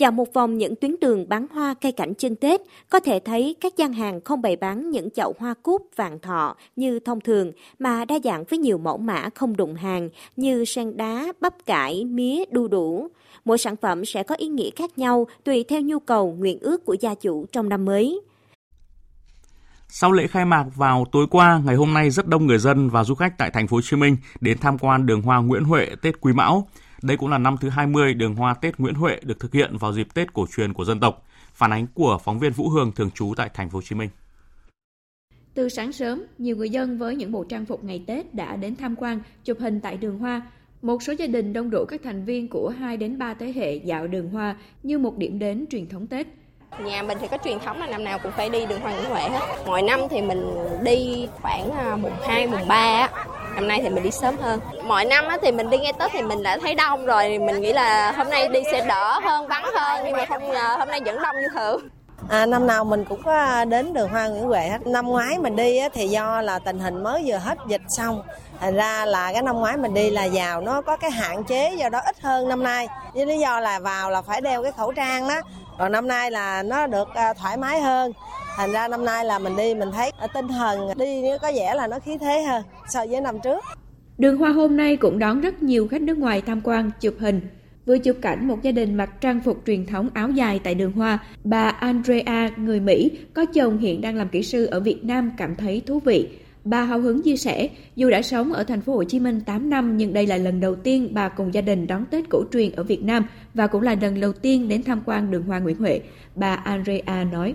Dạo một vòng những tuyến đường bán hoa cây cảnh chân Tết, có thể thấy các gian hàng không bày bán những chậu hoa cúc vàng thọ như thông thường, mà đa dạng với nhiều mẫu mã không đụng hàng như sen đá, bắp cải, mía, đu đủ. Mỗi sản phẩm sẽ có ý nghĩa khác nhau tùy theo nhu cầu, nguyện ước của gia chủ trong năm mới. Sau lễ khai mạc vào tối qua, ngày hôm nay rất đông người dân và du khách tại thành phố Hồ Chí Minh đến tham quan đường hoa Nguyễn Huệ Tết Quý Mão. Đây cũng là năm thứ 20 đường hoa Tết Nguyễn Huệ được thực hiện vào dịp Tết cổ truyền của dân tộc. Phản ánh của phóng viên Vũ Hương thường trú tại thành phố Hồ Chí Minh. Từ sáng sớm, nhiều người dân với những bộ trang phục ngày Tết đã đến tham quan, chụp hình tại đường hoa. Một số gia đình đông đủ các thành viên của 2 đến 3 thế hệ dạo đường hoa như một điểm đến truyền thống Tết. Nhà mình thì có truyền thống là năm nào cũng phải đi đường Hoa Nguyễn Huệ hết. Mỗi năm thì mình đi khoảng à, mùng 2, mùng 3 Năm nay thì mình đi sớm hơn. Mọi năm thì mình đi ngay Tết thì mình đã thấy đông rồi. Mình nghĩ là hôm nay đi sẽ đỡ hơn, vắng hơn nhưng mà không ngờ hôm nay vẫn đông như thường. À, năm nào mình cũng có đến đường Hoa Nguyễn Huệ hết. Năm ngoái mình đi thì do là tình hình mới vừa hết dịch xong. Thành ra là cái năm ngoái mình đi là vào nó có cái hạn chế do đó ít hơn năm nay. Với lý do là vào là phải đeo cái khẩu trang đó. Còn năm nay là nó được à, thoải mái hơn. Thành ra năm nay là mình đi mình thấy à, tinh thần đi có vẻ là nó khí thế hơn so với năm trước. Đường hoa hôm nay cũng đón rất nhiều khách nước ngoài tham quan, chụp hình. Vừa chụp cảnh một gia đình mặc trang phục truyền thống áo dài tại đường hoa, bà Andrea, người Mỹ, có chồng hiện đang làm kỹ sư ở Việt Nam cảm thấy thú vị. Bà hào hứng chia sẻ, dù đã sống ở thành phố Hồ Chí Minh 8 năm nhưng đây là lần đầu tiên bà cùng gia đình đón Tết cổ truyền ở Việt Nam và cũng là lần đầu tiên đến tham quan đường hoa Nguyễn Huệ. Bà Andrea nói.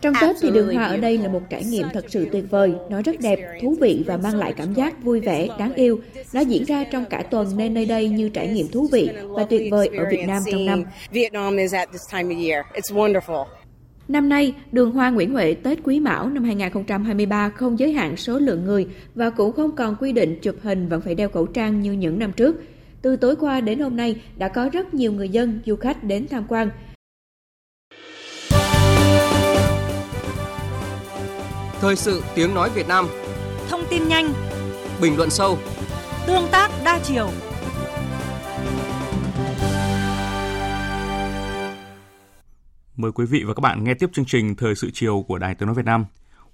Trong Tết thì đường hoa ở đây là một trải nghiệm thật sự tuyệt vời, nó rất đẹp, thú vị và mang lại cảm giác vui vẻ, đáng yêu. Nó diễn ra trong cả tuần nên nơi đây như trải nghiệm thú vị và tuyệt vời ở Việt Nam trong năm. Năm nay, đường hoa Nguyễn Huệ Tết Quý Mão năm 2023 không giới hạn số lượng người và cũng không còn quy định chụp hình vẫn phải đeo khẩu trang như những năm trước. Từ tối qua đến hôm nay đã có rất nhiều người dân, du khách đến tham quan. Thời sự tiếng nói Việt Nam Thông tin nhanh Bình luận sâu Tương tác đa chiều Mời quý vị và các bạn nghe tiếp chương trình Thời sự chiều của Đài Tiếng Nói Việt Nam.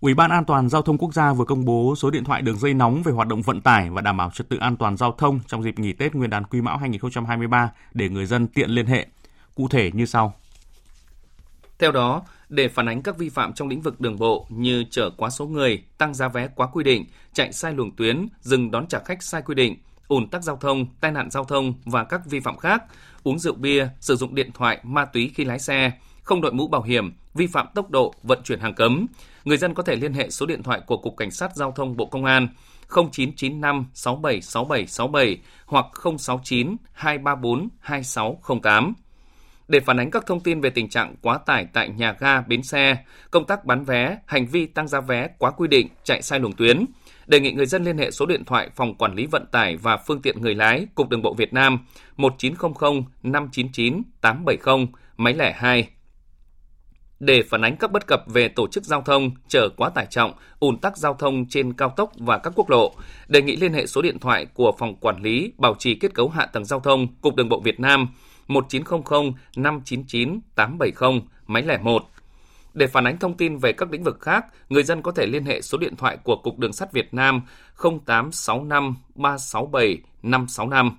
Ủy ban An toàn Giao thông Quốc gia vừa công bố số điện thoại đường dây nóng về hoạt động vận tải và đảm bảo trật tự an toàn giao thông trong dịp nghỉ Tết Nguyên đán Quý Mão 2023 để người dân tiện liên hệ. Cụ thể như sau. Theo đó, để phản ánh các vi phạm trong lĩnh vực đường bộ như chở quá số người, tăng giá vé quá quy định, chạy sai luồng tuyến, dừng đón trả khách sai quy định, ùn tắc giao thông, tai nạn giao thông và các vi phạm khác, uống rượu bia, sử dụng điện thoại, ma túy khi lái xe, không đội mũ bảo hiểm, vi phạm tốc độ, vận chuyển hàng cấm. Người dân có thể liên hệ số điện thoại của Cục Cảnh sát Giao thông Bộ Công an 0995 676767 hoặc 069 234 2608. Để phản ánh các thông tin về tình trạng quá tải tại nhà ga, bến xe, công tác bán vé, hành vi tăng giá vé quá quy định, chạy sai luồng tuyến, đề nghị người dân liên hệ số điện thoại Phòng Quản lý Vận tải và Phương tiện Người lái, Cục Đường bộ Việt Nam 1900 599 870, máy lẻ 2 để phản ánh các bất cập về tổ chức giao thông, chở quá tải trọng, ùn tắc giao thông trên cao tốc và các quốc lộ, đề nghị liên hệ số điện thoại của Phòng Quản lý Bảo trì Kết cấu Hạ tầng Giao thông, Cục Đường bộ Việt Nam 1900 599 870, máy lẻ 1. Để phản ánh thông tin về các lĩnh vực khác, người dân có thể liên hệ số điện thoại của Cục Đường sắt Việt Nam 0865 367 565,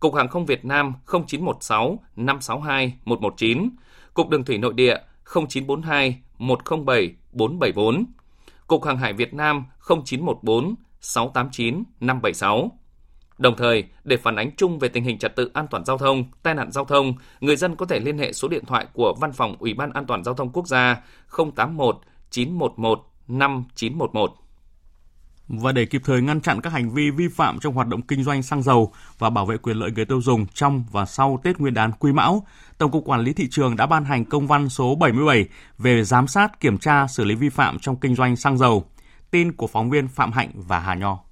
Cục Hàng không Việt Nam 0916 562 119, Cục Đường thủy nội địa 0942 107 474, Cục Hàng hải Việt Nam 0914 689 576. Đồng thời, để phản ánh chung về tình hình trật tự an toàn giao thông, tai nạn giao thông, người dân có thể liên hệ số điện thoại của Văn phòng Ủy ban An toàn giao thông quốc gia 081 911 5911. Và để kịp thời ngăn chặn các hành vi vi phạm trong hoạt động kinh doanh xăng dầu và bảo vệ quyền lợi người tiêu dùng trong và sau Tết Nguyên đán Quý Mão, Tổng cục Quản lý thị trường đã ban hành công văn số 77 về giám sát, kiểm tra, xử lý vi phạm trong kinh doanh xăng dầu. Tin của phóng viên Phạm Hạnh và Hà Nho.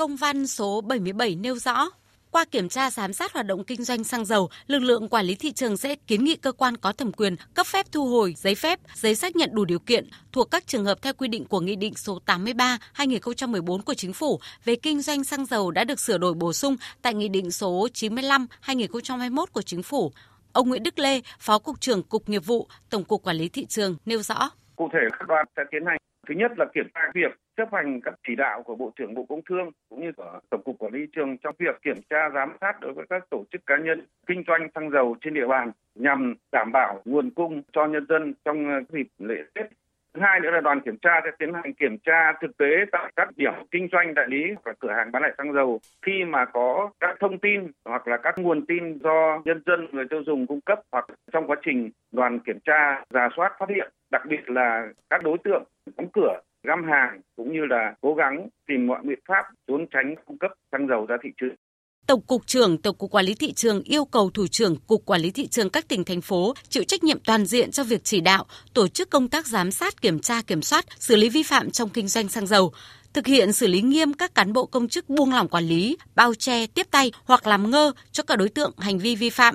Công văn số 77 nêu rõ, qua kiểm tra giám sát hoạt động kinh doanh xăng dầu, lực lượng quản lý thị trường sẽ kiến nghị cơ quan có thẩm quyền cấp phép thu hồi giấy phép, giấy xác nhận đủ điều kiện thuộc các trường hợp theo quy định của Nghị định số 83/2014 của Chính phủ về kinh doanh xăng dầu đã được sửa đổi bổ sung tại Nghị định số 95/2021 của Chính phủ. Ông Nguyễn Đức Lê, Phó Cục trưởng Cục Nghiệp vụ, Tổng cục Quản lý Thị trường nêu rõ. Cụ thể các đoàn sẽ tiến hành Thứ nhất là kiểm tra việc chấp hành các chỉ đạo của Bộ trưởng Bộ Công Thương cũng như của Tổng cục Quản lý trường trong việc kiểm tra, giám sát đối với các tổ chức cá nhân kinh doanh xăng dầu trên địa bàn nhằm đảm bảo nguồn cung cho nhân dân trong dịp lễ Tết. Thứ hai nữa là đoàn kiểm tra sẽ tiến hành kiểm tra thực tế tại các điểm kinh doanh đại lý và cửa hàng bán lẻ xăng dầu khi mà có các thông tin hoặc là các nguồn tin do nhân dân, người tiêu dùng cung cấp hoặc trong quá trình đoàn kiểm tra giả soát, phát hiện, đặc biệt là các đối tượng đóng cửa, găm hàng cũng như là cố gắng tìm mọi biện pháp trốn tránh cung cấp xăng dầu ra thị trường. Tổng cục trưởng Tổng cục Quản lý thị trường yêu cầu thủ trưởng Cục Quản lý thị trường các tỉnh thành phố chịu trách nhiệm toàn diện cho việc chỉ đạo, tổ chức công tác giám sát, kiểm tra, kiểm soát, xử lý vi phạm trong kinh doanh xăng dầu, thực hiện xử lý nghiêm các cán bộ công chức buông lỏng quản lý, bao che, tiếp tay hoặc làm ngơ cho các đối tượng hành vi vi phạm,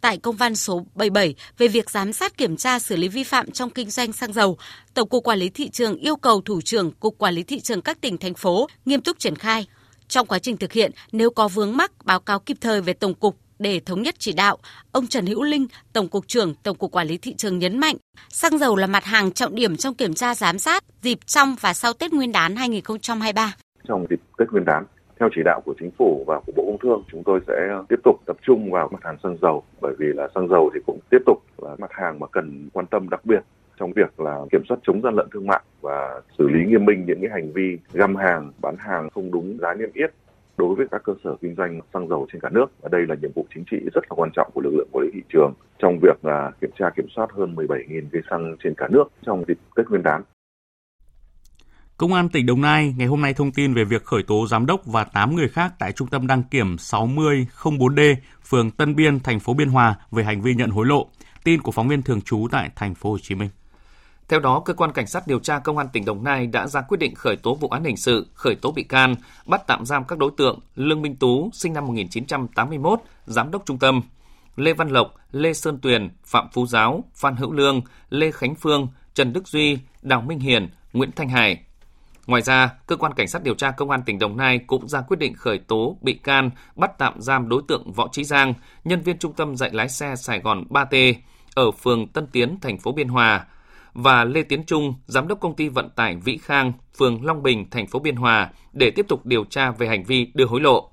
tại công văn số 77 về việc giám sát kiểm tra xử lý vi phạm trong kinh doanh xăng dầu, Tổng cục Quản lý thị trường yêu cầu thủ trưởng Cục Quản lý thị trường các tỉnh thành phố nghiêm túc triển khai. Trong quá trình thực hiện, nếu có vướng mắc báo cáo kịp thời về tổng cục để thống nhất chỉ đạo, ông Trần Hữu Linh, Tổng cục trưởng Tổng cục Quản lý thị trường nhấn mạnh, xăng dầu là mặt hàng trọng điểm trong kiểm tra giám sát dịp trong và sau Tết Nguyên đán 2023. Trong dịp Tết Nguyên đán, theo chỉ đạo của chính phủ và của Bộ Công Thương, chúng tôi sẽ tiếp tục tập trung vào mặt hàng xăng dầu bởi vì là xăng dầu thì cũng tiếp tục là mặt hàng mà cần quan tâm đặc biệt trong việc là kiểm soát chống gian lận thương mại và xử lý nghiêm minh những cái hành vi găm hàng, bán hàng không đúng giá niêm yết đối với các cơ sở kinh doanh xăng dầu trên cả nước và đây là nhiệm vụ chính trị rất là quan trọng của lực lượng quản lý thị trường trong việc là kiểm tra kiểm soát hơn 17.000 cây xăng trên cả nước trong dịp Tết Nguyên đán. Công an tỉnh Đồng Nai ngày hôm nay thông tin về việc khởi tố giám đốc và 8 người khác tại trung tâm đăng kiểm 6004D, phường Tân Biên, thành phố Biên Hòa về hành vi nhận hối lộ. Tin của phóng viên thường trú tại thành phố Hồ Chí Minh. Theo đó, cơ quan cảnh sát điều tra công an tỉnh Đồng Nai đã ra quyết định khởi tố vụ án hình sự, khởi tố bị can, bắt tạm giam các đối tượng Lương Minh Tú, sinh năm 1981, giám đốc trung tâm, Lê Văn Lộc, Lê Sơn Tuyền, Phạm Phú Giáo, Phan Hữu Lương, Lê Khánh Phương, Trần Đức Duy, Đào Minh Hiền, Nguyễn Thanh Hải, Ngoài ra, cơ quan cảnh sát điều tra công an tỉnh Đồng Nai cũng ra quyết định khởi tố bị can, bắt tạm giam đối tượng Võ Trí Giang, nhân viên trung tâm dạy lái xe Sài Gòn 3T ở phường Tân Tiến, thành phố Biên Hòa và Lê Tiến Trung, giám đốc công ty vận tải Vĩ Khang, phường Long Bình, thành phố Biên Hòa để tiếp tục điều tra về hành vi đưa hối lộ.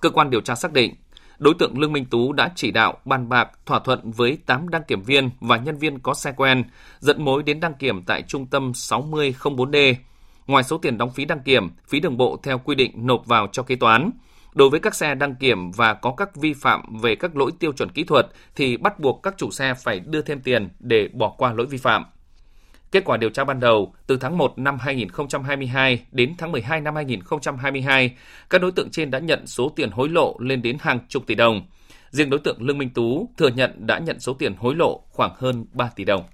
Cơ quan điều tra xác định, đối tượng Lương Minh Tú đã chỉ đạo bàn bạc thỏa thuận với 8 đăng kiểm viên và nhân viên có xe quen, dẫn mối đến đăng kiểm tại trung tâm 6004D ngoài số tiền đóng phí đăng kiểm, phí đường bộ theo quy định nộp vào cho kế toán. Đối với các xe đăng kiểm và có các vi phạm về các lỗi tiêu chuẩn kỹ thuật thì bắt buộc các chủ xe phải đưa thêm tiền để bỏ qua lỗi vi phạm. Kết quả điều tra ban đầu, từ tháng 1 năm 2022 đến tháng 12 năm 2022, các đối tượng trên đã nhận số tiền hối lộ lên đến hàng chục tỷ đồng. Riêng đối tượng Lương Minh Tú thừa nhận đã nhận số tiền hối lộ khoảng hơn 3 tỷ đồng.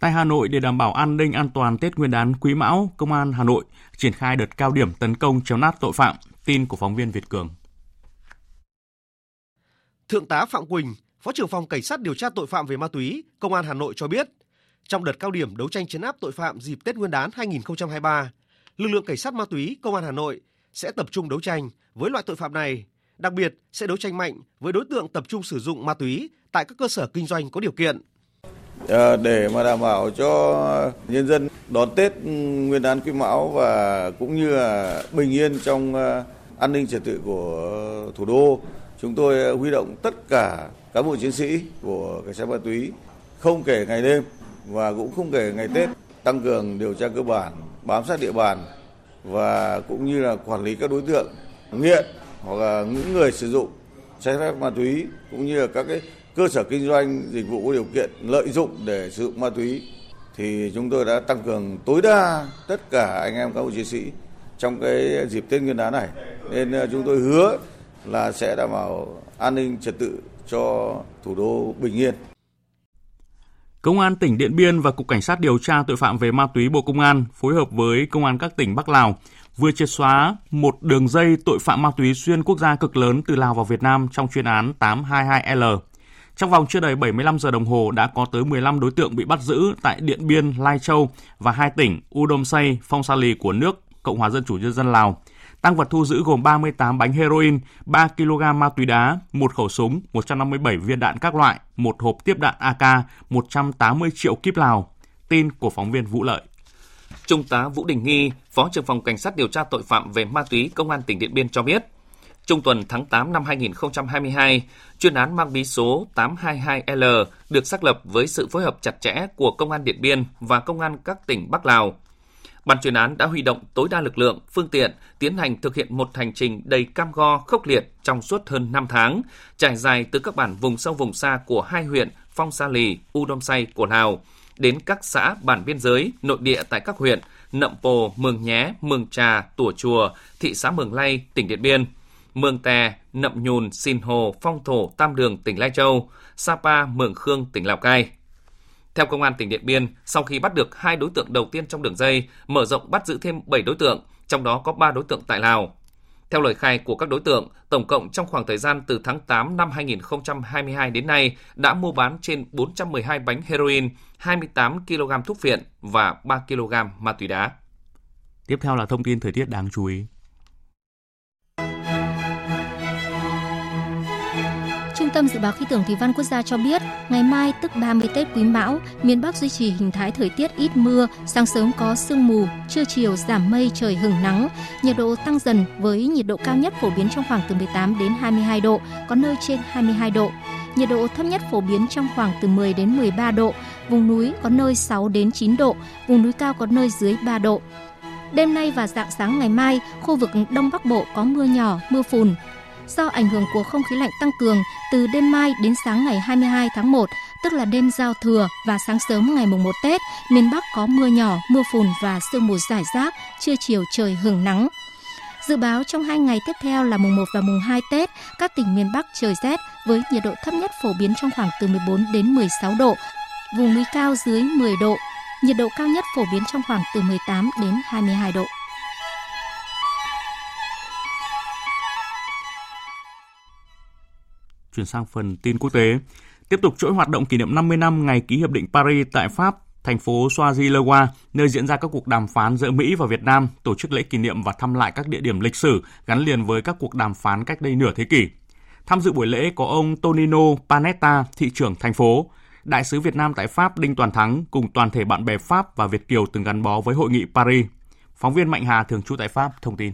Tại Hà Nội, để đảm bảo an ninh an toàn Tết Nguyên đán Quý Mão, Công an Hà Nội triển khai đợt cao điểm tấn công chấn áp tội phạm. Tin của phóng viên Việt Cường. Thượng tá Phạm Quỳnh, Phó trưởng phòng Cảnh sát điều tra tội phạm về ma túy, Công an Hà Nội cho biết, trong đợt cao điểm đấu tranh chấn áp tội phạm dịp Tết Nguyên đán 2023, lực lượng cảnh sát ma túy Công an Hà Nội sẽ tập trung đấu tranh với loại tội phạm này, đặc biệt sẽ đấu tranh mạnh với đối tượng tập trung sử dụng ma túy tại các cơ sở kinh doanh có điều kiện Ờ, để mà đảm bảo cho nhân dân đón Tết Nguyên đán Quý Mão và cũng như là bình yên trong ờ, an ninh trật tự của thủ đô, chúng tôi ờ, huy động tất cả cán bộ chiến sĩ của cảnh sát ma túy không kể ngày đêm và cũng không kể ngày Tết tăng cường điều tra cơ bản, bám sát địa bàn và cũng như là quản lý các đối tượng nghiện hoặc là những người sử dụng trái phép ma túy cũng như là các cái cơ sở kinh doanh dịch vụ có điều kiện lợi dụng để sử dụng ma túy. Thì chúng tôi đã tăng cường tối đa tất cả anh em cán bộ chiến sĩ trong cái dịp Tết Nguyên đán này. Nên ờ, chúng tôi hứa là sẽ đảm bảo an ninh trật tự cho thủ đô bình yên. Công an tỉnh Điện Biên và Cục Cảnh sát điều tra tội phạm về ma túy Bộ Công an phối hợp với Công an các tỉnh Bắc Lào vừa triệt xóa một đường dây tội phạm ma túy xuyên quốc gia cực lớn từ Lào vào Việt Nam trong chuyên án 822L. Trong vòng chưa đầy 75 giờ đồng hồ đã có tới 15 đối tượng bị bắt giữ tại Điện Biên, Lai Châu và hai tỉnh Udom Say, Phong Sa Lì của nước Cộng hòa Dân chủ Nhân dân Lào. Tăng vật thu giữ gồm 38 bánh heroin, 3 kg ma túy đá, một khẩu súng, 157 viên đạn các loại, một hộp tiếp đạn AK, 180 triệu kíp Lào. Tin của phóng viên Vũ Lợi. Trung tá Vũ Đình Nghi, Phó trưởng phòng Cảnh sát điều tra tội phạm về ma túy Công an tỉnh Điện Biên cho biết, Trung tuần tháng 8 năm 2022, chuyên án mang bí số 822L được xác lập với sự phối hợp chặt chẽ của Công an Điện Biên và Công an các tỉnh Bắc Lào. Ban chuyên án đã huy động tối đa lực lượng, phương tiện, tiến hành thực hiện một hành trình đầy cam go, khốc liệt trong suốt hơn 5 tháng, trải dài từ các bản vùng sâu vùng xa của hai huyện Phong Sa Lì, U Đom Say của Lào, đến các xã bản biên giới, nội địa tại các huyện Nậm Pồ, Mường Nhé, Mường Trà, Tủa Chùa, thị xã Mường Lay, tỉnh Điện Biên, Mường Tè, Nậm Nhùn, Sìn Hồ, Phong Thổ, Tam Đường, tỉnh Lai Châu, Sapa, Mường Khương, tỉnh Lào Cai. Theo Công an tỉnh Điện Biên, sau khi bắt được hai đối tượng đầu tiên trong đường dây, mở rộng bắt giữ thêm 7 đối tượng, trong đó có 3 đối tượng tại Lào. Theo lời khai của các đối tượng, tổng cộng trong khoảng thời gian từ tháng 8 năm 2022 đến nay đã mua bán trên 412 bánh heroin, 28 kg thuốc phiện và 3 kg ma túy đá. Tiếp theo là thông tin thời tiết đáng chú ý. Tâm Dự báo Khí tượng Thủy văn Quốc gia cho biết, ngày mai tức 30 Tết Quý Mão, miền Bắc duy trì hình thái thời tiết ít mưa, sáng sớm có sương mù, trưa chiều giảm mây trời hừng nắng, nhiệt độ tăng dần với nhiệt độ cao nhất phổ biến trong khoảng từ 18 đến 22 độ, có nơi trên 22 độ. Nhiệt độ thấp nhất phổ biến trong khoảng từ 10 đến 13 độ, vùng núi có nơi 6 đến 9 độ, vùng núi cao có nơi dưới 3 độ. Đêm nay và dạng sáng ngày mai, khu vực Đông Bắc Bộ có mưa nhỏ, mưa phùn, do ảnh hưởng của không khí lạnh tăng cường từ đêm mai đến sáng ngày 22 tháng 1, tức là đêm giao thừa và sáng sớm ngày mùng 1 Tết, miền Bắc có mưa nhỏ, mưa phùn và sương mù rải rác, trưa chiều trời hưởng nắng. Dự báo trong hai ngày tiếp theo là mùng 1 và mùng 2 Tết, các tỉnh miền Bắc trời rét với nhiệt độ thấp nhất phổ biến trong khoảng từ 14 đến 16 độ, vùng núi cao dưới 10 độ, nhiệt độ cao nhất phổ biến trong khoảng từ 18 đến 22 độ. Chuyển sang phần tin quốc tế. Tiếp tục chuỗi hoạt động kỷ niệm 50 năm ngày ký hiệp định Paris tại Pháp, thành phố Soazilewa, nơi diễn ra các cuộc đàm phán giữa Mỹ và Việt Nam, tổ chức lễ kỷ niệm và thăm lại các địa điểm lịch sử gắn liền với các cuộc đàm phán cách đây nửa thế kỷ. Tham dự buổi lễ có ông Tonino Panetta, thị trưởng thành phố, đại sứ Việt Nam tại Pháp Đinh Toàn Thắng cùng toàn thể bạn bè Pháp và Việt kiều từng gắn bó với hội nghị Paris. Phóng viên Mạnh Hà thường trú tại Pháp thông tin.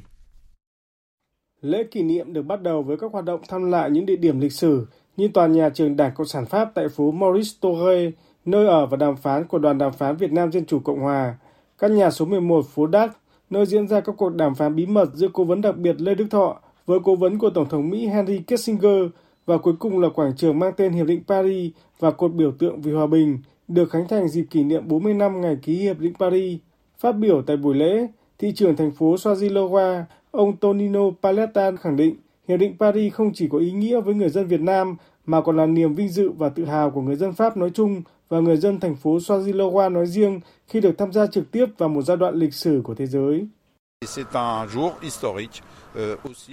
Lễ kỷ niệm được bắt đầu với các hoạt động thăm lại những địa điểm lịch sử như tòa nhà trường Đảng Cộng sản Pháp tại phố Maurice Torre, nơi ở và đàm phán của đoàn đàm phán Việt Nam Dân Chủ Cộng Hòa, căn nhà số 11 phố Đắc, nơi diễn ra các cuộc đàm phán bí mật giữa cố vấn đặc biệt Lê Đức Thọ với cố vấn của Tổng thống Mỹ Henry Kissinger và cuối cùng là quảng trường mang tên Hiệp định Paris và cột biểu tượng vì hòa bình, được khánh thành dịp kỷ niệm 40 năm ngày ký Hiệp định Paris. Phát biểu tại buổi lễ, thị trưởng thành phố Swazilowa Ông Tonino Paletta khẳng định Hiệp định Paris không chỉ có ý nghĩa với người dân Việt Nam mà còn là niềm vinh dự và tự hào của người dân Pháp nói chung và người dân thành phố Swazilowa nói riêng khi được tham gia trực tiếp vào một giai đoạn lịch sử của thế giới.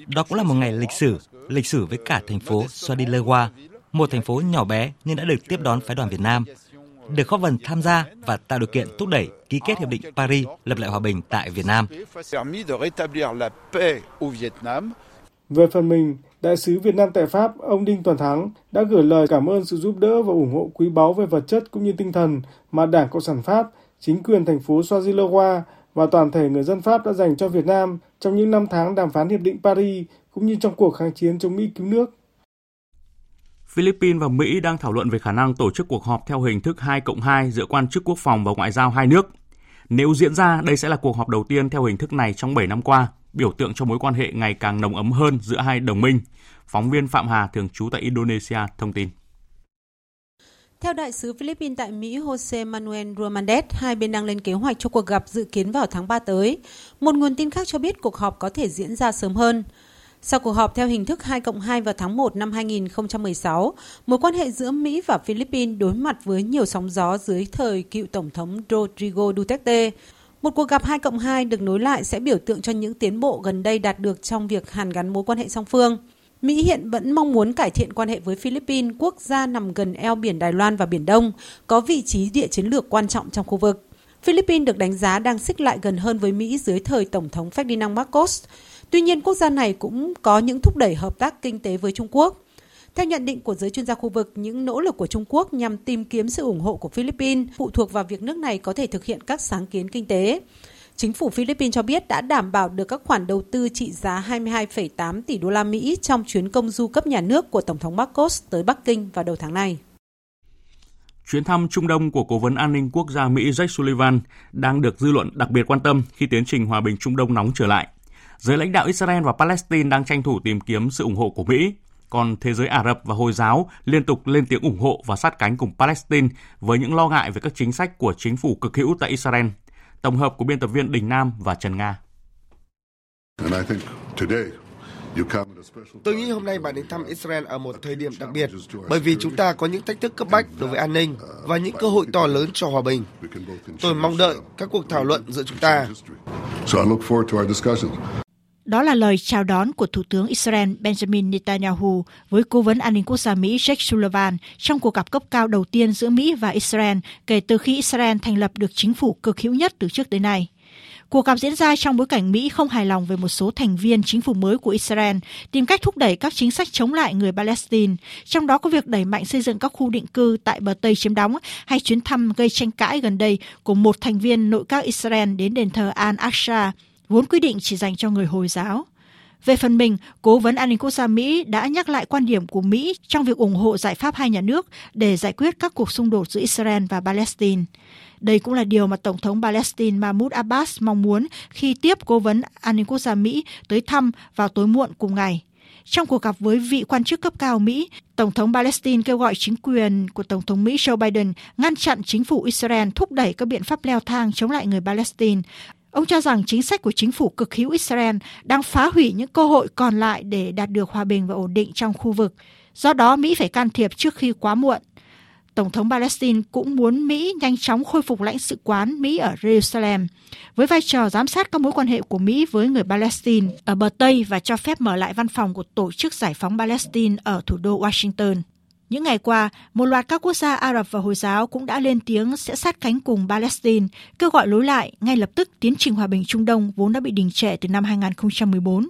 Đó cũng là một ngày lịch sử, lịch sử với cả thành phố Swazilowa, một thành phố nhỏ bé nhưng đã được tiếp đón phái đoàn Việt Nam được góp phần tham gia và tạo điều kiện thúc đẩy ký kết hiệp định Paris lập lại hòa bình tại Việt Nam. Về phần mình, Đại sứ Việt Nam tại Pháp, ông Đinh Toàn Thắng đã gửi lời cảm ơn sự giúp đỡ và ủng hộ quý báu về vật chất cũng như tinh thần mà Đảng Cộng sản Pháp, chính quyền thành phố Swazilowa và toàn thể người dân Pháp đã dành cho Việt Nam trong những năm tháng đàm phán Hiệp định Paris cũng như trong cuộc kháng chiến chống Mỹ cứu nước. Philippines và Mỹ đang thảo luận về khả năng tổ chức cuộc họp theo hình thức 2 cộng 2 giữa quan chức quốc phòng và ngoại giao hai nước. Nếu diễn ra, đây sẽ là cuộc họp đầu tiên theo hình thức này trong 7 năm qua, biểu tượng cho mối quan hệ ngày càng nồng ấm hơn giữa hai đồng minh. Phóng viên Phạm Hà thường trú tại Indonesia thông tin. Theo đại sứ Philippines tại Mỹ Jose Manuel Romandes, hai bên đang lên kế hoạch cho cuộc gặp dự kiến vào tháng 3 tới. Một nguồn tin khác cho biết cuộc họp có thể diễn ra sớm hơn. Sau cuộc họp theo hình thức 2 cộng 2 vào tháng 1 năm 2016, mối quan hệ giữa Mỹ và Philippines đối mặt với nhiều sóng gió dưới thời cựu Tổng thống Rodrigo Duterte. Một cuộc gặp 2 cộng 2 được nối lại sẽ biểu tượng cho những tiến bộ gần đây đạt được trong việc hàn gắn mối quan hệ song phương. Mỹ hiện vẫn mong muốn cải thiện quan hệ với Philippines, quốc gia nằm gần eo biển Đài Loan và Biển Đông, có vị trí địa chiến lược quan trọng trong khu vực. Philippines được đánh giá đang xích lại gần hơn với Mỹ dưới thời Tổng thống Ferdinand Marcos. Tuy nhiên, quốc gia này cũng có những thúc đẩy hợp tác kinh tế với Trung Quốc. Theo nhận định của giới chuyên gia khu vực, những nỗ lực của Trung Quốc nhằm tìm kiếm sự ủng hộ của Philippines phụ thuộc vào việc nước này có thể thực hiện các sáng kiến kinh tế. Chính phủ Philippines cho biết đã đảm bảo được các khoản đầu tư trị giá 22,8 tỷ đô la Mỹ trong chuyến công du cấp nhà nước của Tổng thống Marcos tới Bắc Kinh vào đầu tháng này. Chuyến thăm Trung Đông của Cố vấn An ninh Quốc gia Mỹ Jake Sullivan đang được dư luận đặc biệt quan tâm khi tiến trình hòa bình Trung Đông nóng trở lại. Giới lãnh đạo Israel và Palestine đang tranh thủ tìm kiếm sự ủng hộ của Mỹ, còn thế giới Ả Rập và Hồi giáo liên tục lên tiếng ủng hộ và sát cánh cùng Palestine với những lo ngại về các chính sách của chính phủ cực hữu tại Israel. Tổng hợp của biên tập viên Đình Nam và Trần Nga. Tôi nghĩ hôm nay bạn đến thăm Israel ở một thời điểm đặc biệt, bởi vì chúng ta có những thách thức cấp bách đối với an ninh và những cơ hội to lớn cho hòa bình. Tôi mong đợi các cuộc thảo luận giữa chúng ta. Đó là lời chào đón của Thủ tướng Israel Benjamin Netanyahu với Cố vấn An ninh Quốc gia Mỹ Jake Sullivan trong cuộc gặp cấp cao đầu tiên giữa Mỹ và Israel kể từ khi Israel thành lập được chính phủ cực hữu nhất từ trước tới nay. Cuộc gặp diễn ra trong bối cảnh Mỹ không hài lòng về một số thành viên chính phủ mới của Israel tìm cách thúc đẩy các chính sách chống lại người Palestine, trong đó có việc đẩy mạnh xây dựng các khu định cư tại bờ Tây chiếm đóng hay chuyến thăm gây tranh cãi gần đây của một thành viên nội các Israel đến đền thờ Al-Aqsa, vốn quy định chỉ dành cho người Hồi giáo. Về phần mình, Cố vấn An ninh Quốc gia Mỹ đã nhắc lại quan điểm của Mỹ trong việc ủng hộ giải pháp hai nhà nước để giải quyết các cuộc xung đột giữa Israel và Palestine. Đây cũng là điều mà Tổng thống Palestine Mahmoud Abbas mong muốn khi tiếp Cố vấn An ninh Quốc gia Mỹ tới thăm vào tối muộn cùng ngày. Trong cuộc gặp với vị quan chức cấp cao Mỹ, Tổng thống Palestine kêu gọi chính quyền của Tổng thống Mỹ Joe Biden ngăn chặn chính phủ Israel thúc đẩy các biện pháp leo thang chống lại người Palestine, Ông cho rằng chính sách của chính phủ cực hữu Israel đang phá hủy những cơ hội còn lại để đạt được hòa bình và ổn định trong khu vực. Do đó, Mỹ phải can thiệp trước khi quá muộn. Tổng thống Palestine cũng muốn Mỹ nhanh chóng khôi phục lãnh sự quán Mỹ ở Jerusalem, với vai trò giám sát các mối quan hệ của Mỹ với người Palestine ở bờ Tây và cho phép mở lại văn phòng của Tổ chức Giải phóng Palestine ở thủ đô Washington. Những ngày qua, một loạt các quốc gia Ả Rập và Hồi giáo cũng đã lên tiếng sẽ sát cánh cùng Palestine, kêu gọi lối lại ngay lập tức tiến trình hòa bình Trung Đông vốn đã bị đình trệ từ năm 2014.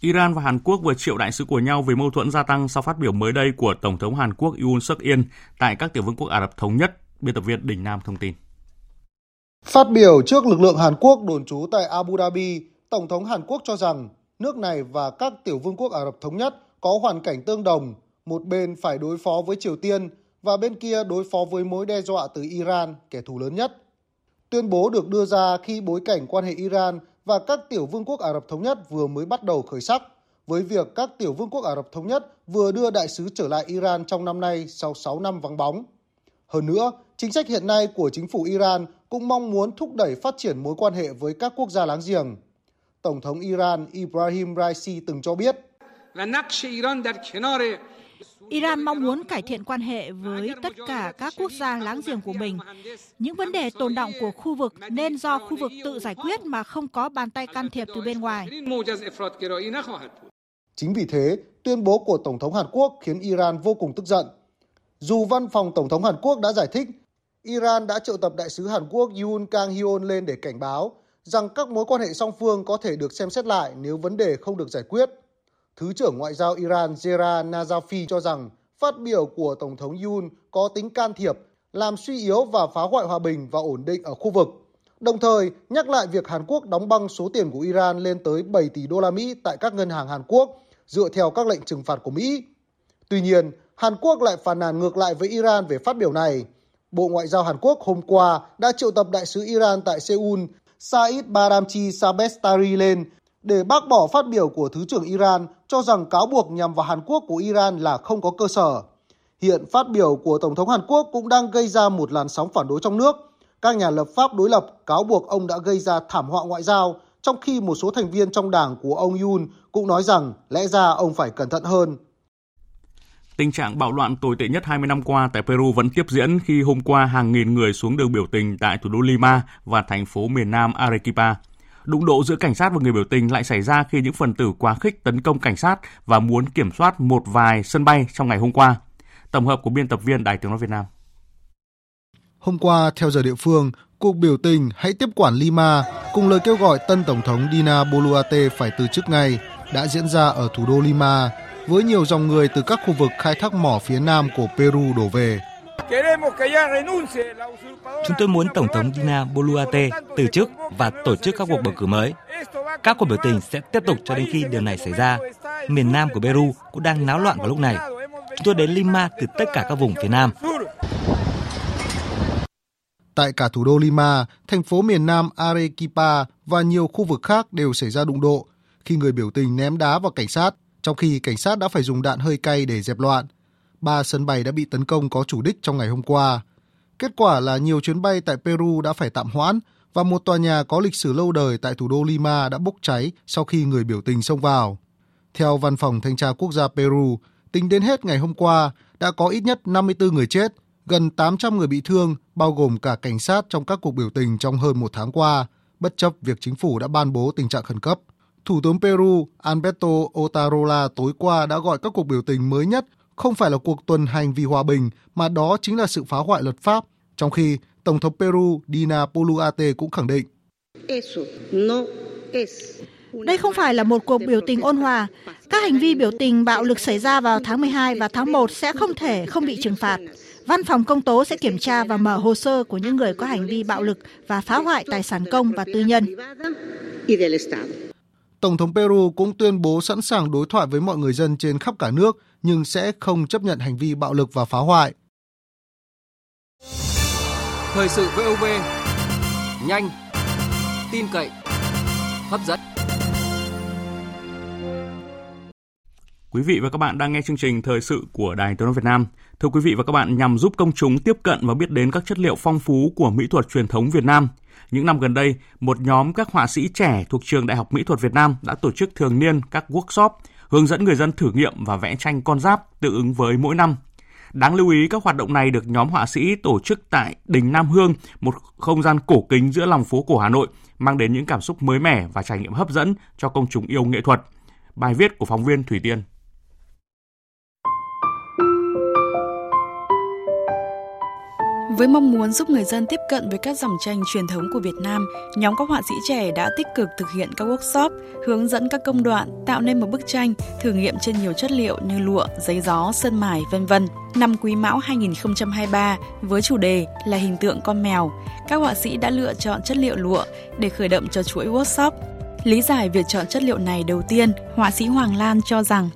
Iran và Hàn Quốc vừa triệu đại sứ của nhau về mâu thuẫn gia tăng sau phát biểu mới đây của Tổng thống Hàn Quốc Yoon suk yeol tại các tiểu vương quốc Ả Rập Thống Nhất. Biên tập viên Đình Nam thông tin. Phát biểu trước lực lượng Hàn Quốc đồn trú tại Abu Dhabi, Tổng thống Hàn Quốc cho rằng nước này và các tiểu vương quốc Ả Rập Thống Nhất có hoàn cảnh tương đồng một bên phải đối phó với Triều Tiên và bên kia đối phó với mối đe dọa từ Iran, kẻ thù lớn nhất. Tuyên bố được đưa ra khi bối cảnh quan hệ Iran và các tiểu vương quốc Ả Rập Thống Nhất vừa mới bắt đầu khởi sắc, với việc các tiểu vương quốc Ả Rập Thống Nhất vừa đưa đại sứ trở lại Iran trong năm nay sau 6 năm vắng bóng. Hơn nữa, chính sách hiện nay của chính phủ Iran cũng mong muốn thúc đẩy phát triển mối quan hệ với các quốc gia láng giềng. Tổng thống Iran Ibrahim Raisi từng cho biết, Iran mong muốn cải thiện quan hệ với tất cả các quốc gia láng giềng của mình. Những vấn đề tồn động của khu vực nên do khu vực tự giải quyết mà không có bàn tay can thiệp từ bên ngoài. Chính vì thế, tuyên bố của Tổng thống Hàn Quốc khiến Iran vô cùng tức giận. Dù văn phòng Tổng thống Hàn Quốc đã giải thích, Iran đã triệu tập đại sứ Hàn Quốc Yoon Kang Hyun lên để cảnh báo rằng các mối quan hệ song phương có thể được xem xét lại nếu vấn đề không được giải quyết – Thứ trưởng Ngoại giao Iran Zera Najafi cho rằng phát biểu của Tổng thống Yoon có tính can thiệp, làm suy yếu và phá hoại hòa bình và ổn định ở khu vực. Đồng thời nhắc lại việc Hàn Quốc đóng băng số tiền của Iran lên tới 7 tỷ đô la Mỹ tại các ngân hàng Hàn Quốc dựa theo các lệnh trừng phạt của Mỹ. Tuy nhiên, Hàn Quốc lại phản nàn ngược lại với Iran về phát biểu này. Bộ Ngoại giao Hàn Quốc hôm qua đã triệu tập đại sứ Iran tại Seoul Said Baramchi Sabestari lên để bác bỏ phát biểu của Thứ trưởng Iran cho rằng cáo buộc nhằm vào Hàn Quốc của Iran là không có cơ sở. Hiện phát biểu của Tổng thống Hàn Quốc cũng đang gây ra một làn sóng phản đối trong nước. Các nhà lập pháp đối lập cáo buộc ông đã gây ra thảm họa ngoại giao, trong khi một số thành viên trong đảng của ông Yoon cũng nói rằng lẽ ra ông phải cẩn thận hơn. Tình trạng bạo loạn tồi tệ nhất 20 năm qua tại Peru vẫn tiếp diễn khi hôm qua hàng nghìn người xuống đường biểu tình tại thủ đô Lima và thành phố miền Nam Arequipa. Đụng độ giữa cảnh sát và người biểu tình lại xảy ra khi những phần tử quá khích tấn công cảnh sát và muốn kiểm soát một vài sân bay trong ngày hôm qua. Tổng hợp của biên tập viên Đài tiếng nói Việt Nam. Hôm qua, theo giờ địa phương, cuộc biểu tình Hãy tiếp quản Lima cùng lời kêu gọi tân Tổng thống Dina Boluarte phải từ chức ngay đã diễn ra ở thủ đô Lima với nhiều dòng người từ các khu vực khai thác mỏ phía nam của Peru đổ về. Chúng tôi muốn Tổng thống Dina Boluarte từ chức và tổ chức các cuộc bầu cử mới. Các cuộc biểu tình sẽ tiếp tục cho đến khi điều này xảy ra. Miền Nam của Peru cũng đang náo loạn vào lúc này. Chúng tôi đến Lima từ tất cả các vùng phía Nam. Tại cả thủ đô Lima, thành phố miền Nam Arequipa và nhiều khu vực khác đều xảy ra đụng độ khi người biểu tình ném đá vào cảnh sát, trong khi cảnh sát đã phải dùng đạn hơi cay để dẹp loạn. Ba sân bay đã bị tấn công có chủ đích trong ngày hôm qua. Kết quả là nhiều chuyến bay tại Peru đã phải tạm hoãn và một tòa nhà có lịch sử lâu đời tại thủ đô Lima đã bốc cháy sau khi người biểu tình xông vào. Theo Văn phòng Thanh tra Quốc gia Peru, tính đến hết ngày hôm qua đã có ít nhất 54 người chết, gần 800 người bị thương, bao gồm cả cảnh sát trong các cuộc biểu tình trong hơn một tháng qua, bất chấp việc chính phủ đã ban bố tình trạng khẩn cấp. Thủ tướng Peru Alberto Otarola tối qua đã gọi các cuộc biểu tình mới nhất không phải là cuộc tuần hành vì hòa bình, mà đó chính là sự phá hoại luật pháp, trong khi Tổng thống Peru Dina Boluarte cũng khẳng định. Đây không phải là một cuộc biểu tình ôn hòa. Các hành vi biểu tình bạo lực xảy ra vào tháng 12 và tháng 1 sẽ không thể không bị trừng phạt. Văn phòng công tố sẽ kiểm tra và mở hồ sơ của những người có hành vi bạo lực và phá hoại tài sản công và tư nhân. Tổng thống Peru cũng tuyên bố sẵn sàng đối thoại với mọi người dân trên khắp cả nước nhưng sẽ không chấp nhận hành vi bạo lực và phá hoại. Thời sự VOV nhanh, tin cậy, hấp dẫn. Quý vị và các bạn đang nghe chương trình Thời sự của Đài Tiếng nói Việt Nam. Thưa quý vị và các bạn, nhằm giúp công chúng tiếp cận và biết đến các chất liệu phong phú của mỹ thuật truyền thống Việt Nam, những năm gần đây, một nhóm các họa sĩ trẻ thuộc Trường Đại học Mỹ thuật Việt Nam đã tổ chức thường niên các workshop hướng dẫn người dân thử nghiệm và vẽ tranh con giáp tự ứng với mỗi năm. Đáng lưu ý các hoạt động này được nhóm họa sĩ tổ chức tại Đình Nam Hương, một không gian cổ kính giữa lòng phố cổ Hà Nội, mang đến những cảm xúc mới mẻ và trải nghiệm hấp dẫn cho công chúng yêu nghệ thuật. Bài viết của phóng viên Thủy Tiên. Với mong muốn giúp người dân tiếp cận với các dòng tranh truyền thống của Việt Nam, nhóm các họa sĩ trẻ đã tích cực thực hiện các workshop, hướng dẫn các công đoạn, tạo nên một bức tranh, thử nghiệm trên nhiều chất liệu như lụa, giấy gió, sơn mài, vân vân. Năm Quý Mão 2023 với chủ đề là hình tượng con mèo, các họa sĩ đã lựa chọn chất liệu lụa để khởi động cho chuỗi workshop. Lý giải việc chọn chất liệu này đầu tiên, họa sĩ Hoàng Lan cho rằng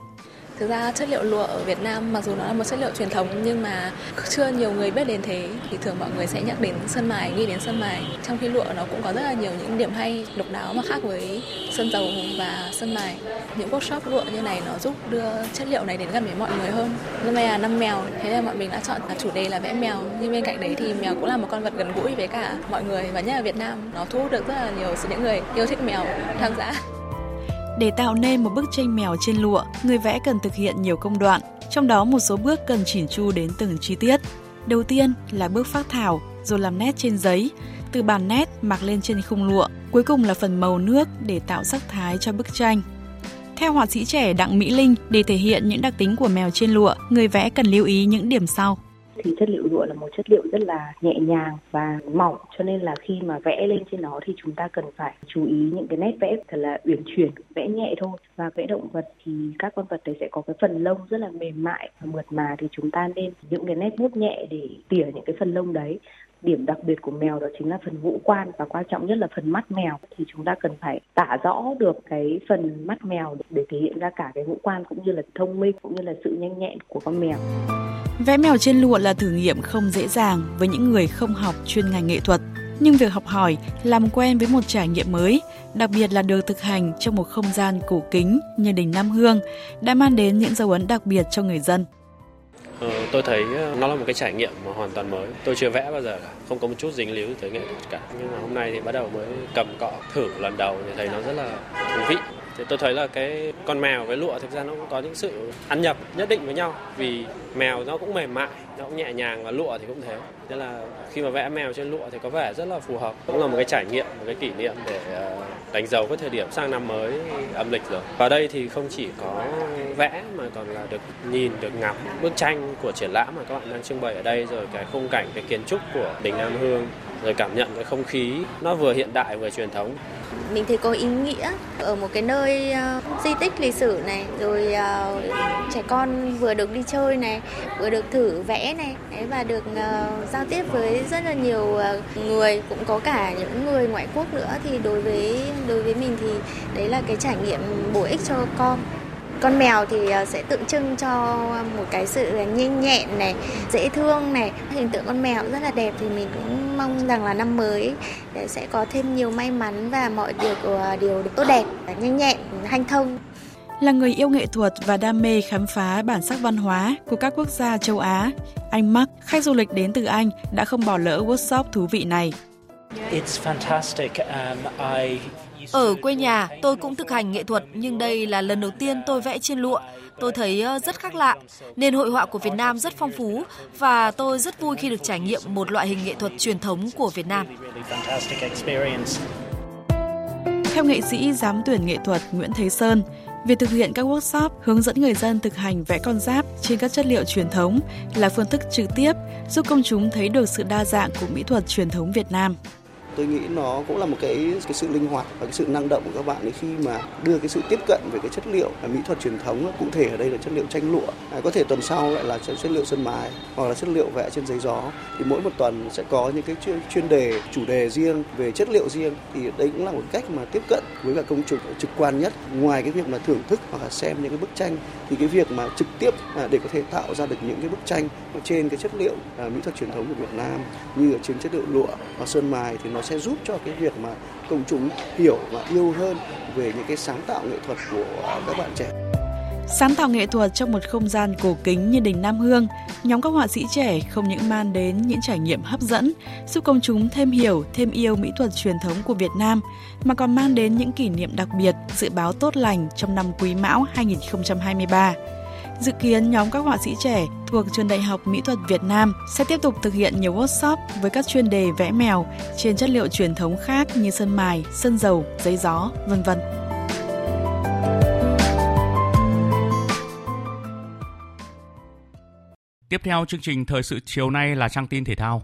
Thực ra chất liệu lụa ở Việt Nam mặc dù nó là một chất liệu truyền thống nhưng mà chưa nhiều người biết đến thế thì thường mọi người sẽ nhắc đến sơn mài, nghĩ đến sơn mài. Trong khi lụa nó cũng có rất là nhiều những điểm hay độc đáo mà khác với sơn dầu và sơn mài. Những workshop lụa như này nó giúp đưa chất liệu này đến gần với mọi người hơn. Năm nay là năm mèo, thế là bọn mình đã chọn chủ đề là vẽ mèo. Nhưng bên cạnh đấy thì mèo cũng là một con vật gần gũi với cả mọi người và nhất là Việt Nam nó thu hút được rất là nhiều những người yêu thích mèo tham gia. Để tạo nên một bức tranh mèo trên lụa, người vẽ cần thực hiện nhiều công đoạn, trong đó một số bước cần chỉn chu đến từng chi tiết. Đầu tiên là bước phác thảo, rồi làm nét trên giấy, từ bàn nét mặc lên trên khung lụa, cuối cùng là phần màu nước để tạo sắc thái cho bức tranh. Theo họa sĩ trẻ Đặng Mỹ Linh, để thể hiện những đặc tính của mèo trên lụa, người vẽ cần lưu ý những điểm sau thì chất liệu lụa là một chất liệu rất là nhẹ nhàng và mỏng, cho nên là khi mà vẽ lên trên nó thì chúng ta cần phải chú ý những cái nét vẽ thật là uyển chuyển, vẽ nhẹ thôi. Và vẽ động vật thì các con vật đấy sẽ có cái phần lông rất là mềm mại và mượt mà, thì chúng ta nên những cái nét bút nhẹ để tỉa những cái phần lông đấy điểm đặc biệt của mèo đó chính là phần ngũ quan và quan trọng nhất là phần mắt mèo thì chúng ta cần phải tả rõ được cái phần mắt mèo để thể hiện ra cả cái ngũ quan cũng như là thông minh cũng như là sự nhanh nhẹn của con mèo. Vẽ mèo trên lụa là thử nghiệm không dễ dàng với những người không học chuyên ngành nghệ thuật. Nhưng việc học hỏi, làm quen với một trải nghiệm mới, đặc biệt là được thực hành trong một không gian cổ kính như đình Nam Hương, đã mang đến những dấu ấn đặc biệt cho người dân. Ờ, tôi thấy ờ, nó là một cái trải nghiệm mà hoàn toàn mới. Tôi chưa vẽ bao giờ cả, không có một chút dính líu tới nghệ thuật cả. Nhưng mà hôm nay thì bắt đầu mới cầm cọ thử lần đầu thì thấy nó rất là thú vị. Thì tôi thấy là cái con mèo với lụa thực ra nó cũng có những sự ăn nhập nhất định với nhau vì mèo nó cũng mềm mại, nó cũng nhẹ nhàng và lụa thì cũng thế. nên là khi mà vẽ mèo trên lụa thì có vẻ rất là phù hợp. Cũng là một cái trải nghiệm, một cái kỷ niệm để ờ, đánh dấu cái thời điểm sang năm mới âm lịch rồi. Vào đây thì không chỉ có vẽ mà còn là được nhìn, được ngắm bức tranh của triển lãm mà các bạn đang trưng bày ở đây rồi cái khung cảnh, cái kiến trúc của đình Nam Hương rồi cảm nhận cái không khí nó vừa hiện đại vừa truyền thống. Mình thấy có ý nghĩa ở một cái nơi uh, di tích lịch sử này rồi uh, trẻ con vừa được đi chơi này vừa được thử vẽ này đấy, và được uh, giao tiếp với rất là nhiều uh, người cũng có cả những người ngoại quốc nữa. Thì đối với đối với mình thì đấy là cái trải nghiệm bổ ích cho con. Con mèo thì sẽ tượng trưng cho một cái sự nhanh nhẹn này dễ thương này. Hình tượng con mèo rất là đẹp thì mình cũng mong rằng là năm mới sẽ có thêm nhiều may mắn và mọi điều điều tốt đẹp nhanh nhẹn hanh thông là người yêu nghệ thuật và đam mê khám phá bản sắc văn hóa của các quốc gia châu Á, anh Mark, khách du lịch đến từ Anh, đã không bỏ lỡ workshop thú vị này. It's fantastic. Um, I ở quê nhà, tôi cũng thực hành nghệ thuật, nhưng đây là lần đầu tiên tôi vẽ trên lụa. Tôi thấy ờ, rất khác lạ. Nền hội họa của Việt Nam rất phong phú và tôi rất vui khi được trải nghiệm một loại hình nghệ thuật truyền thống của Việt Nam. Theo nghệ sĩ giám tuyển nghệ thuật Nguyễn Thế Sơn, Việc thực hiện các workshop hướng dẫn người dân thực hành vẽ con giáp trên các chất liệu truyền thống là phương thức trực tiếp giúp công chúng thấy được sự đa dạng của mỹ thuật truyền thống Việt Nam tôi nghĩ nó cũng là một cái cái sự linh hoạt và cái sự năng động của các bạn ấy khi mà đưa cái sự tiếp cận về cái chất liệu mỹ thuật truyền thống cụ thể ở đây là chất liệu tranh lụa. À, có thể tuần sau lại là chất liệu sơn mài hoặc là chất liệu vẽ trên giấy gió. Thì mỗi một tuần sẽ có những cái chuyên đề chủ đề riêng về chất liệu riêng. Thì đây cũng là một cách mà tiếp cận với cả công chúng trực quan nhất. Ngoài cái việc mà thưởng thức hoặc là xem những cái bức tranh thì cái việc mà trực tiếp à, để có thể tạo ra được những cái bức tranh trên cái chất liệu à, mỹ thuật truyền thống của Việt Nam như ở trên chất liệu lụa và sơn mài thì nó sẽ sẽ giúp cho cái việc mà công chúng hiểu và yêu hơn về những cái sáng tạo nghệ thuật của các bạn trẻ. Sáng tạo nghệ thuật trong một không gian cổ kính như đình Nam Hương, nhóm các họa sĩ trẻ không những mang đến những trải nghiệm hấp dẫn, giúp công chúng thêm hiểu, thêm yêu mỹ thuật truyền thống của Việt Nam, mà còn mang đến những kỷ niệm đặc biệt, dự báo tốt lành trong năm Quý Mão 2023. Dự kiến nhóm các họa sĩ trẻ thuộc Trường Đại học Mỹ thuật Việt Nam sẽ tiếp tục thực hiện nhiều workshop với các chuyên đề vẽ mèo trên chất liệu truyền thống khác như sơn mài, sơn dầu, giấy gió, vân vân. Tiếp theo chương trình thời sự chiều nay là trang tin thể thao.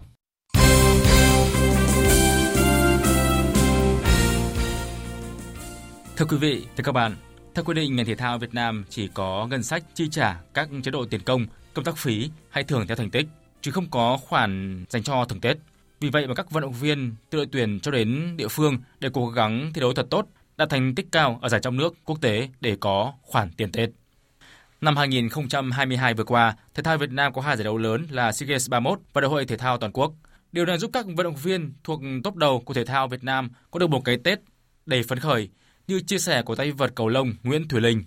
Thưa quý vị, thưa các bạn, theo quy định, ngành thể thao Việt Nam chỉ có ngân sách chi trả các chế độ tiền công, công tác phí hay thưởng theo thành tích, chứ không có khoản dành cho thưởng Tết. Vì vậy mà các vận động viên từ đội tuyển cho đến địa phương đều cố gắng thi đấu thật tốt, đạt thành tích cao ở giải trong nước, quốc tế để có khoản tiền Tết. Năm 2022 vừa qua, thể thao Việt Nam có hai giải đấu lớn là SEA Games 31 và Đại hội thể thao toàn quốc. Điều này giúp các vận động viên thuộc top đầu của thể thao Việt Nam có được một cái Tết đầy phấn khởi như chia sẻ của tay vợt cầu lông Nguyễn Thủy Linh.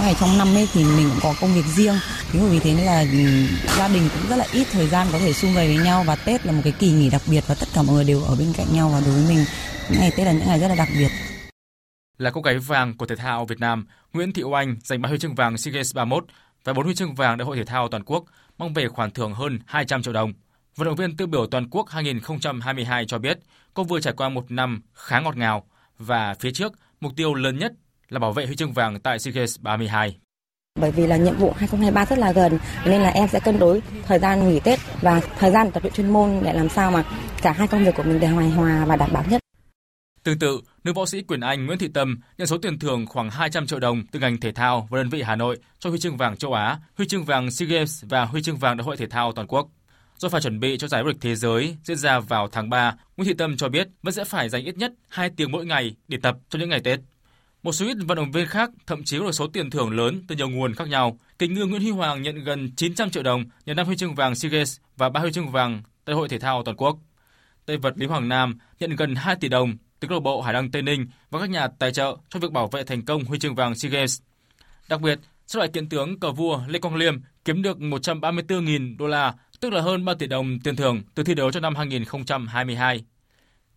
Ngày trong năm ấy thì mình cũng có công việc riêng, chính vì thế nên là ừ, gia đình cũng rất là ít thời gian có thể xung vầy với nhau và Tết là một cái kỳ nghỉ đặc biệt và tất cả mọi người đều ở bên cạnh nhau và đối với mình những ngày Tết là những ngày rất là đặc biệt. Là cô gái vàng của thể thao Việt Nam, Nguyễn Thị Oanh giành ba huy chương vàng SEA Games 31 và bốn huy chương vàng Đại hội thể thao toàn quốc, mong về khoản thưởng hơn 200 triệu đồng. Vận động viên tiêu biểu toàn quốc 2022 cho biết, cô vừa trải qua một năm khá ngọt ngào và phía trước mục tiêu lớn nhất là bảo vệ huy chương vàng tại SEA Games 32. Bởi vì là nhiệm vụ 2023 rất là gần nên là em sẽ cân đối thời gian nghỉ Tết và thời gian tập luyện chuyên môn để làm sao mà cả hai công việc của mình đều hài hòa và đảm bảo nhất. Tương tự, nữ võ sĩ Quyền Anh Nguyễn Thị Tâm nhận số tiền thưởng khoảng 200 triệu đồng từ ngành thể thao và đơn vị Hà Nội cho huy chương vàng châu Á, huy chương vàng SEA Games và huy chương vàng Đại hội thể thao toàn quốc. Do phải chuẩn bị cho giải vô địch thế giới diễn ra vào tháng 3, Nguyễn Thị Tâm cho biết vẫn sẽ phải dành ít nhất 2 tiếng mỗi ngày để tập trong những ngày Tết. Một số ít vận động viên khác thậm chí có được số tiền thưởng lớn từ nhiều nguồn khác nhau. Kình ngư Nguyễn Huy Hoàng nhận gần 900 triệu đồng nhận 5 huy chương vàng SEA Games và 3 huy chương vàng tại hội thể thao toàn quốc. Tây vật Lý Hoàng Nam nhận gần 2 tỷ đồng từ câu lạc bộ Hải Đăng Tây Ninh và các nhà tài trợ cho việc bảo vệ thành công huy chương vàng SEA Games. Đặc biệt, sau lại kiện tướng cờ vua Lê Quang Liêm kiếm được 134.000 đô la, tức là hơn 3 tỷ đồng tiền thưởng từ thi đấu cho năm 2022.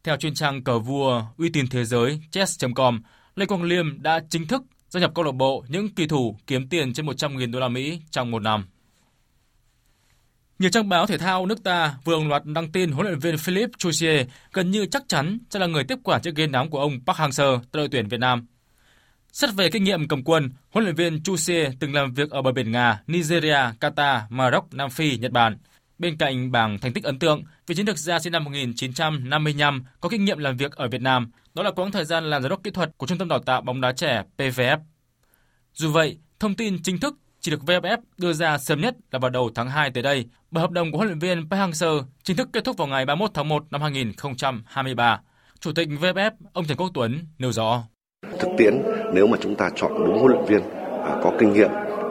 Theo chuyên trang cờ vua uy tín thế giới chess.com, Lê Quang Liêm đã chính thức gia nhập câu lạc bộ những kỳ thủ kiếm tiền trên 100.000 đô la Mỹ trong một năm. Nhiều trang báo thể thao nước ta vừa đồng loạt đăng tin huấn luyện viên Philip Chusier gần như chắc chắn sẽ là người tiếp quản chiếc ghế nóng của ông Park Hang-seo tại đội tuyển Việt Nam. Xét về kinh nghiệm cầm quân, huấn luyện viên Chusier từng làm việc ở bờ biển Nga, Nigeria, Qatar, Maroc, Nam Phi, Nhật Bản. Bên cạnh bảng thành tích ấn tượng, vị chiến lược gia sinh năm 1955 có kinh nghiệm làm việc ở Việt Nam, đó là quãng thời gian làm giám đốc kỹ thuật của Trung tâm Đào tạo bóng đá trẻ PVF. Dù vậy, thông tin chính thức chỉ được VFF đưa ra sớm nhất là vào đầu tháng 2 tới đây, bởi hợp đồng của huấn luyện viên Park Hang-seo chính thức kết thúc vào ngày 31 tháng 1 năm 2023. Chủ tịch VFF, ông Trần Quốc Tuấn nêu rõ. Thực tiễn, nếu mà chúng ta chọn đúng huấn luyện viên à, có kinh nghiệm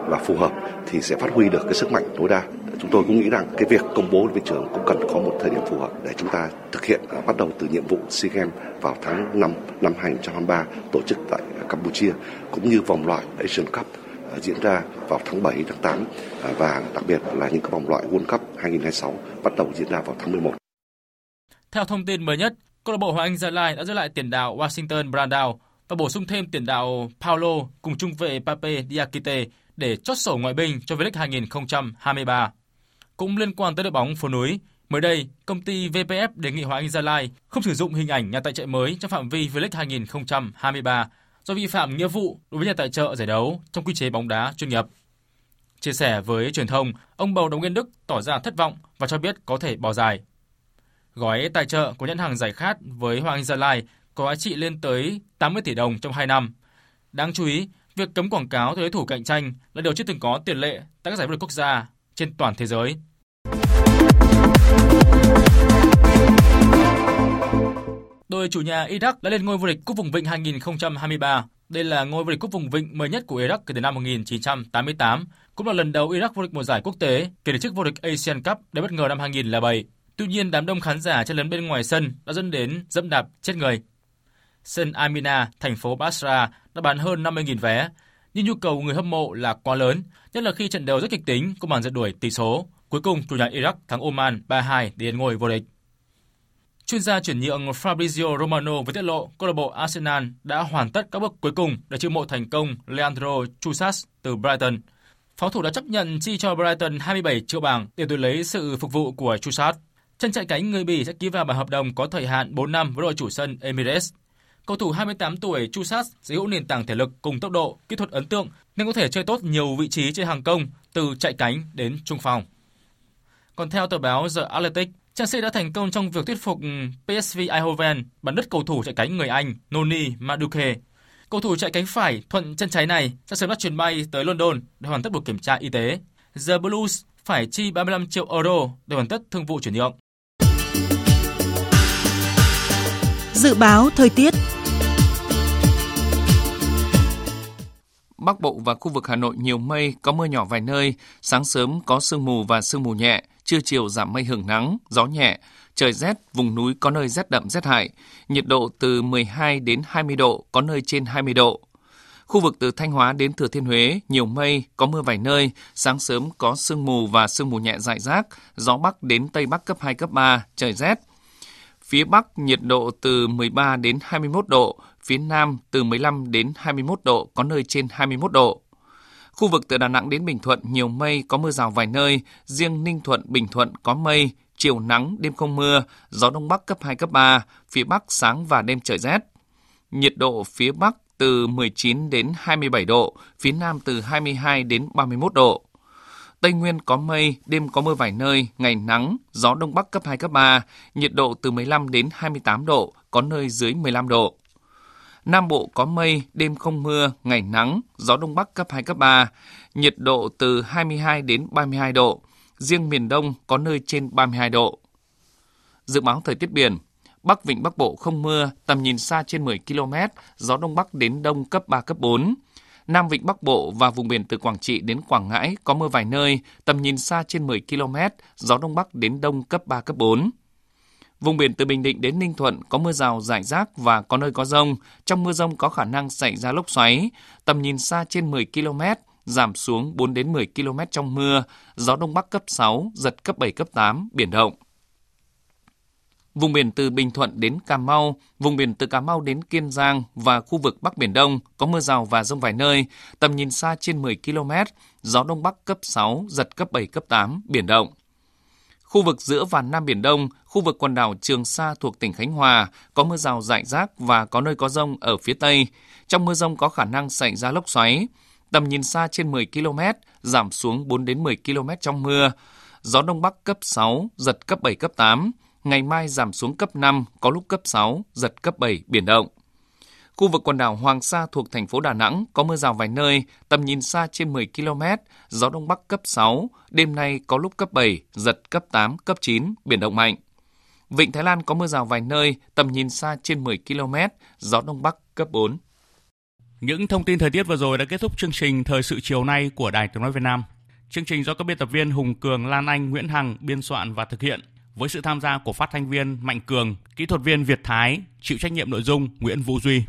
và phù hợp thì sẽ phát huy được cái sức mạnh tối đa. Chúng tôi cũng nghĩ rằng cái việc công bố với trường cũng cần có một thời điểm phù hợp để chúng ta thực hiện à, bắt đầu từ nhiệm vụ SEA Games vào tháng 5 năm 2023 tổ chức tại Campuchia cũng như vòng loại Asian Cup à, diễn ra vào tháng 7, tháng 8 à, và đặc biệt là những cái vòng loại World Cup 2026 bắt đầu diễn ra vào tháng 11. Theo thông tin mới nhất, câu lạc bộ Hoàng Anh Gia Lai đã giữ lại tiền đạo Washington Brandao và bổ sung thêm tiền đạo Paulo cùng trung vệ Pape Diakite để chốt sổ ngoại binh cho V-League 2023. Cũng liên quan tới đội bóng phố núi, mới đây, công ty VPF đề nghị Hoàng Anh Gia Lai không sử dụng hình ảnh nhà tài trợ mới trong phạm vi V-League 2023 do vi phạm nghĩa vụ đối với nhà tài trợ giải đấu trong quy chế bóng đá chuyên nghiệp. Chia sẻ với truyền thông, ông Bầu Đồng Nguyên Đức tỏ ra thất vọng và cho biết có thể bỏ dài. Gói tài trợ của nhãn hàng giải khát với Hoàng Anh Gia Lai có giá trị lên tới 80 tỷ đồng trong 2 năm. Đáng chú ý, việc cấm quảng cáo tới đối thủ cạnh tranh là điều chưa từng có tiền lệ tại các giải vô địch quốc gia trên toàn thế giới. Đội chủ nhà Iraq đã lên ngôi vô địch Cúp Vùng Vịnh 2023. Đây là ngôi vô địch Cúp Vùng Vịnh mới nhất của Iraq kể từ năm 1988, cũng là lần đầu Iraq vô địch một giải quốc tế kể từ chức vô địch Asian Cup Đã bất ngờ năm 2007. Tuy nhiên, đám đông khán giả chen lấn bên ngoài sân đã dẫn đến dẫm đạp chết người. Sân Amina, thành phố Basra đã bán hơn 50.000 vé, nhưng nhu cầu người hâm mộ là quá lớn, nhất là khi trận đấu rất kịch tính có màn giật đuổi tỷ số. Cuối cùng, chủ nhà Iraq thắng Oman 3-2 để ngôi vô địch. Chuyên gia chuyển nhượng Fabrizio Romano với tiết lộ câu lạc bộ Arsenal đã hoàn tất các bước cuối cùng để chiêu mộ thành công Leandro Chusas từ Brighton. Pháo thủ đã chấp nhận chi cho Brighton 27 triệu bảng để đổi lấy sự phục vụ của Chusas. Chân chạy cánh người Bỉ sẽ ký vào bản hợp đồng có thời hạn 4 năm với đội chủ sân Emirates. Cầu thủ 28 tuổi Chusas sở hữu nền tảng thể lực cùng tốc độ, kỹ thuật ấn tượng nên có thể chơi tốt nhiều vị trí trên hàng công từ chạy cánh đến trung phòng. Còn theo tờ báo The Athletic, Chelsea đã thành công trong việc thuyết phục ừ, PSV Eindhoven bắn đứt cầu thủ chạy cánh người Anh Noni Maduke. Cầu thủ chạy cánh phải thuận chân trái này sẽ sớm bắt chuyến bay tới London để hoàn tất buổi kiểm tra y tế. The Blues phải chi 35 triệu euro để hoàn tất thương vụ chuyển nhượng. Dự báo thời tiết Bắc Bộ và khu vực Hà Nội nhiều mây, có mưa nhỏ vài nơi, sáng sớm có sương mù và sương mù nhẹ, trưa chiều giảm mây hưởng nắng, gió nhẹ, trời rét, vùng núi có nơi rét đậm rét hại, nhiệt độ từ 12 đến 20 độ, có nơi trên 20 độ. Khu vực từ Thanh Hóa đến Thừa Thiên Huế, nhiều mây, có mưa vài nơi, sáng sớm có sương mù và sương mù nhẹ rải rác, gió Bắc đến Tây Bắc cấp 2, cấp 3, trời rét. Phía Bắc nhiệt độ từ 13 đến 21 độ, phía Nam từ 15 đến 21 độ, có nơi trên 21 độ. Khu vực từ Đà Nẵng đến Bình Thuận nhiều mây, có mưa rào vài nơi, riêng Ninh Thuận, Bình Thuận có mây, chiều nắng, đêm không mưa, gió Đông Bắc cấp 2, cấp 3, phía Bắc sáng và đêm trời rét. Nhiệt độ phía Bắc từ 19 đến 27 độ, phía Nam từ 22 đến 31 độ. Tây Nguyên có mây, đêm có mưa vài nơi, ngày nắng, gió Đông Bắc cấp 2, cấp 3, nhiệt độ từ 15 đến 28 độ, có nơi dưới 15 độ. Nam Bộ có mây, đêm không mưa, ngày nắng, gió Đông Bắc cấp 2, cấp 3, nhiệt độ từ 22 đến 32 độ. Riêng miền Đông có nơi trên 32 độ. Dự báo thời tiết biển, Bắc Vịnh Bắc Bộ không mưa, tầm nhìn xa trên 10 km, gió Đông Bắc đến Đông cấp 3, cấp 4. Nam Vịnh Bắc Bộ và vùng biển từ Quảng Trị đến Quảng Ngãi có mưa vài nơi, tầm nhìn xa trên 10 km, gió Đông Bắc đến Đông cấp 3, cấp 4. Vùng biển từ Bình Định đến Ninh Thuận có mưa rào rải rác và có nơi có rông. Trong mưa rông có khả năng xảy ra lốc xoáy. Tầm nhìn xa trên 10 km, giảm xuống 4 đến 10 km trong mưa, gió đông bắc cấp 6, giật cấp 7 cấp 8, biển động. Vùng biển từ Bình Thuận đến Cà Mau, vùng biển từ Cà Mau đến Kiên Giang và khu vực Bắc Biển Đông có mưa rào và rông vài nơi, tầm nhìn xa trên 10 km, gió Đông Bắc cấp 6, giật cấp 7, cấp 8, biển động. Khu vực giữa và Nam Biển Đông, khu vực quần đảo Trường Sa thuộc tỉnh Khánh Hòa có mưa rào rải rác và có nơi có rông ở phía Tây. Trong mưa rông có khả năng xảy ra lốc xoáy. Tầm nhìn xa trên 10 km, giảm xuống 4 đến 10 km trong mưa. Gió Đông Bắc cấp 6, giật cấp 7, cấp 8 ngày mai giảm xuống cấp 5, có lúc cấp 6, giật cấp 7, biển động. Khu vực quần đảo Hoàng Sa thuộc thành phố Đà Nẵng có mưa rào vài nơi, tầm nhìn xa trên 10 km, gió đông bắc cấp 6, đêm nay có lúc cấp 7, giật cấp 8, cấp 9, biển động mạnh. Vịnh Thái Lan có mưa rào vài nơi, tầm nhìn xa trên 10 km, gió đông bắc cấp 4. Những thông tin thời tiết vừa rồi đã kết thúc chương trình Thời sự chiều nay của Đài Tiếng Nói Việt Nam. Chương trình do các biên tập viên Hùng Cường, Lan Anh, Nguyễn Hằng biên soạn và thực hiện với sự tham gia của phát thanh viên Mạnh Cường, kỹ thuật viên Việt Thái, chịu trách nhiệm nội dung Nguyễn Vũ Duy.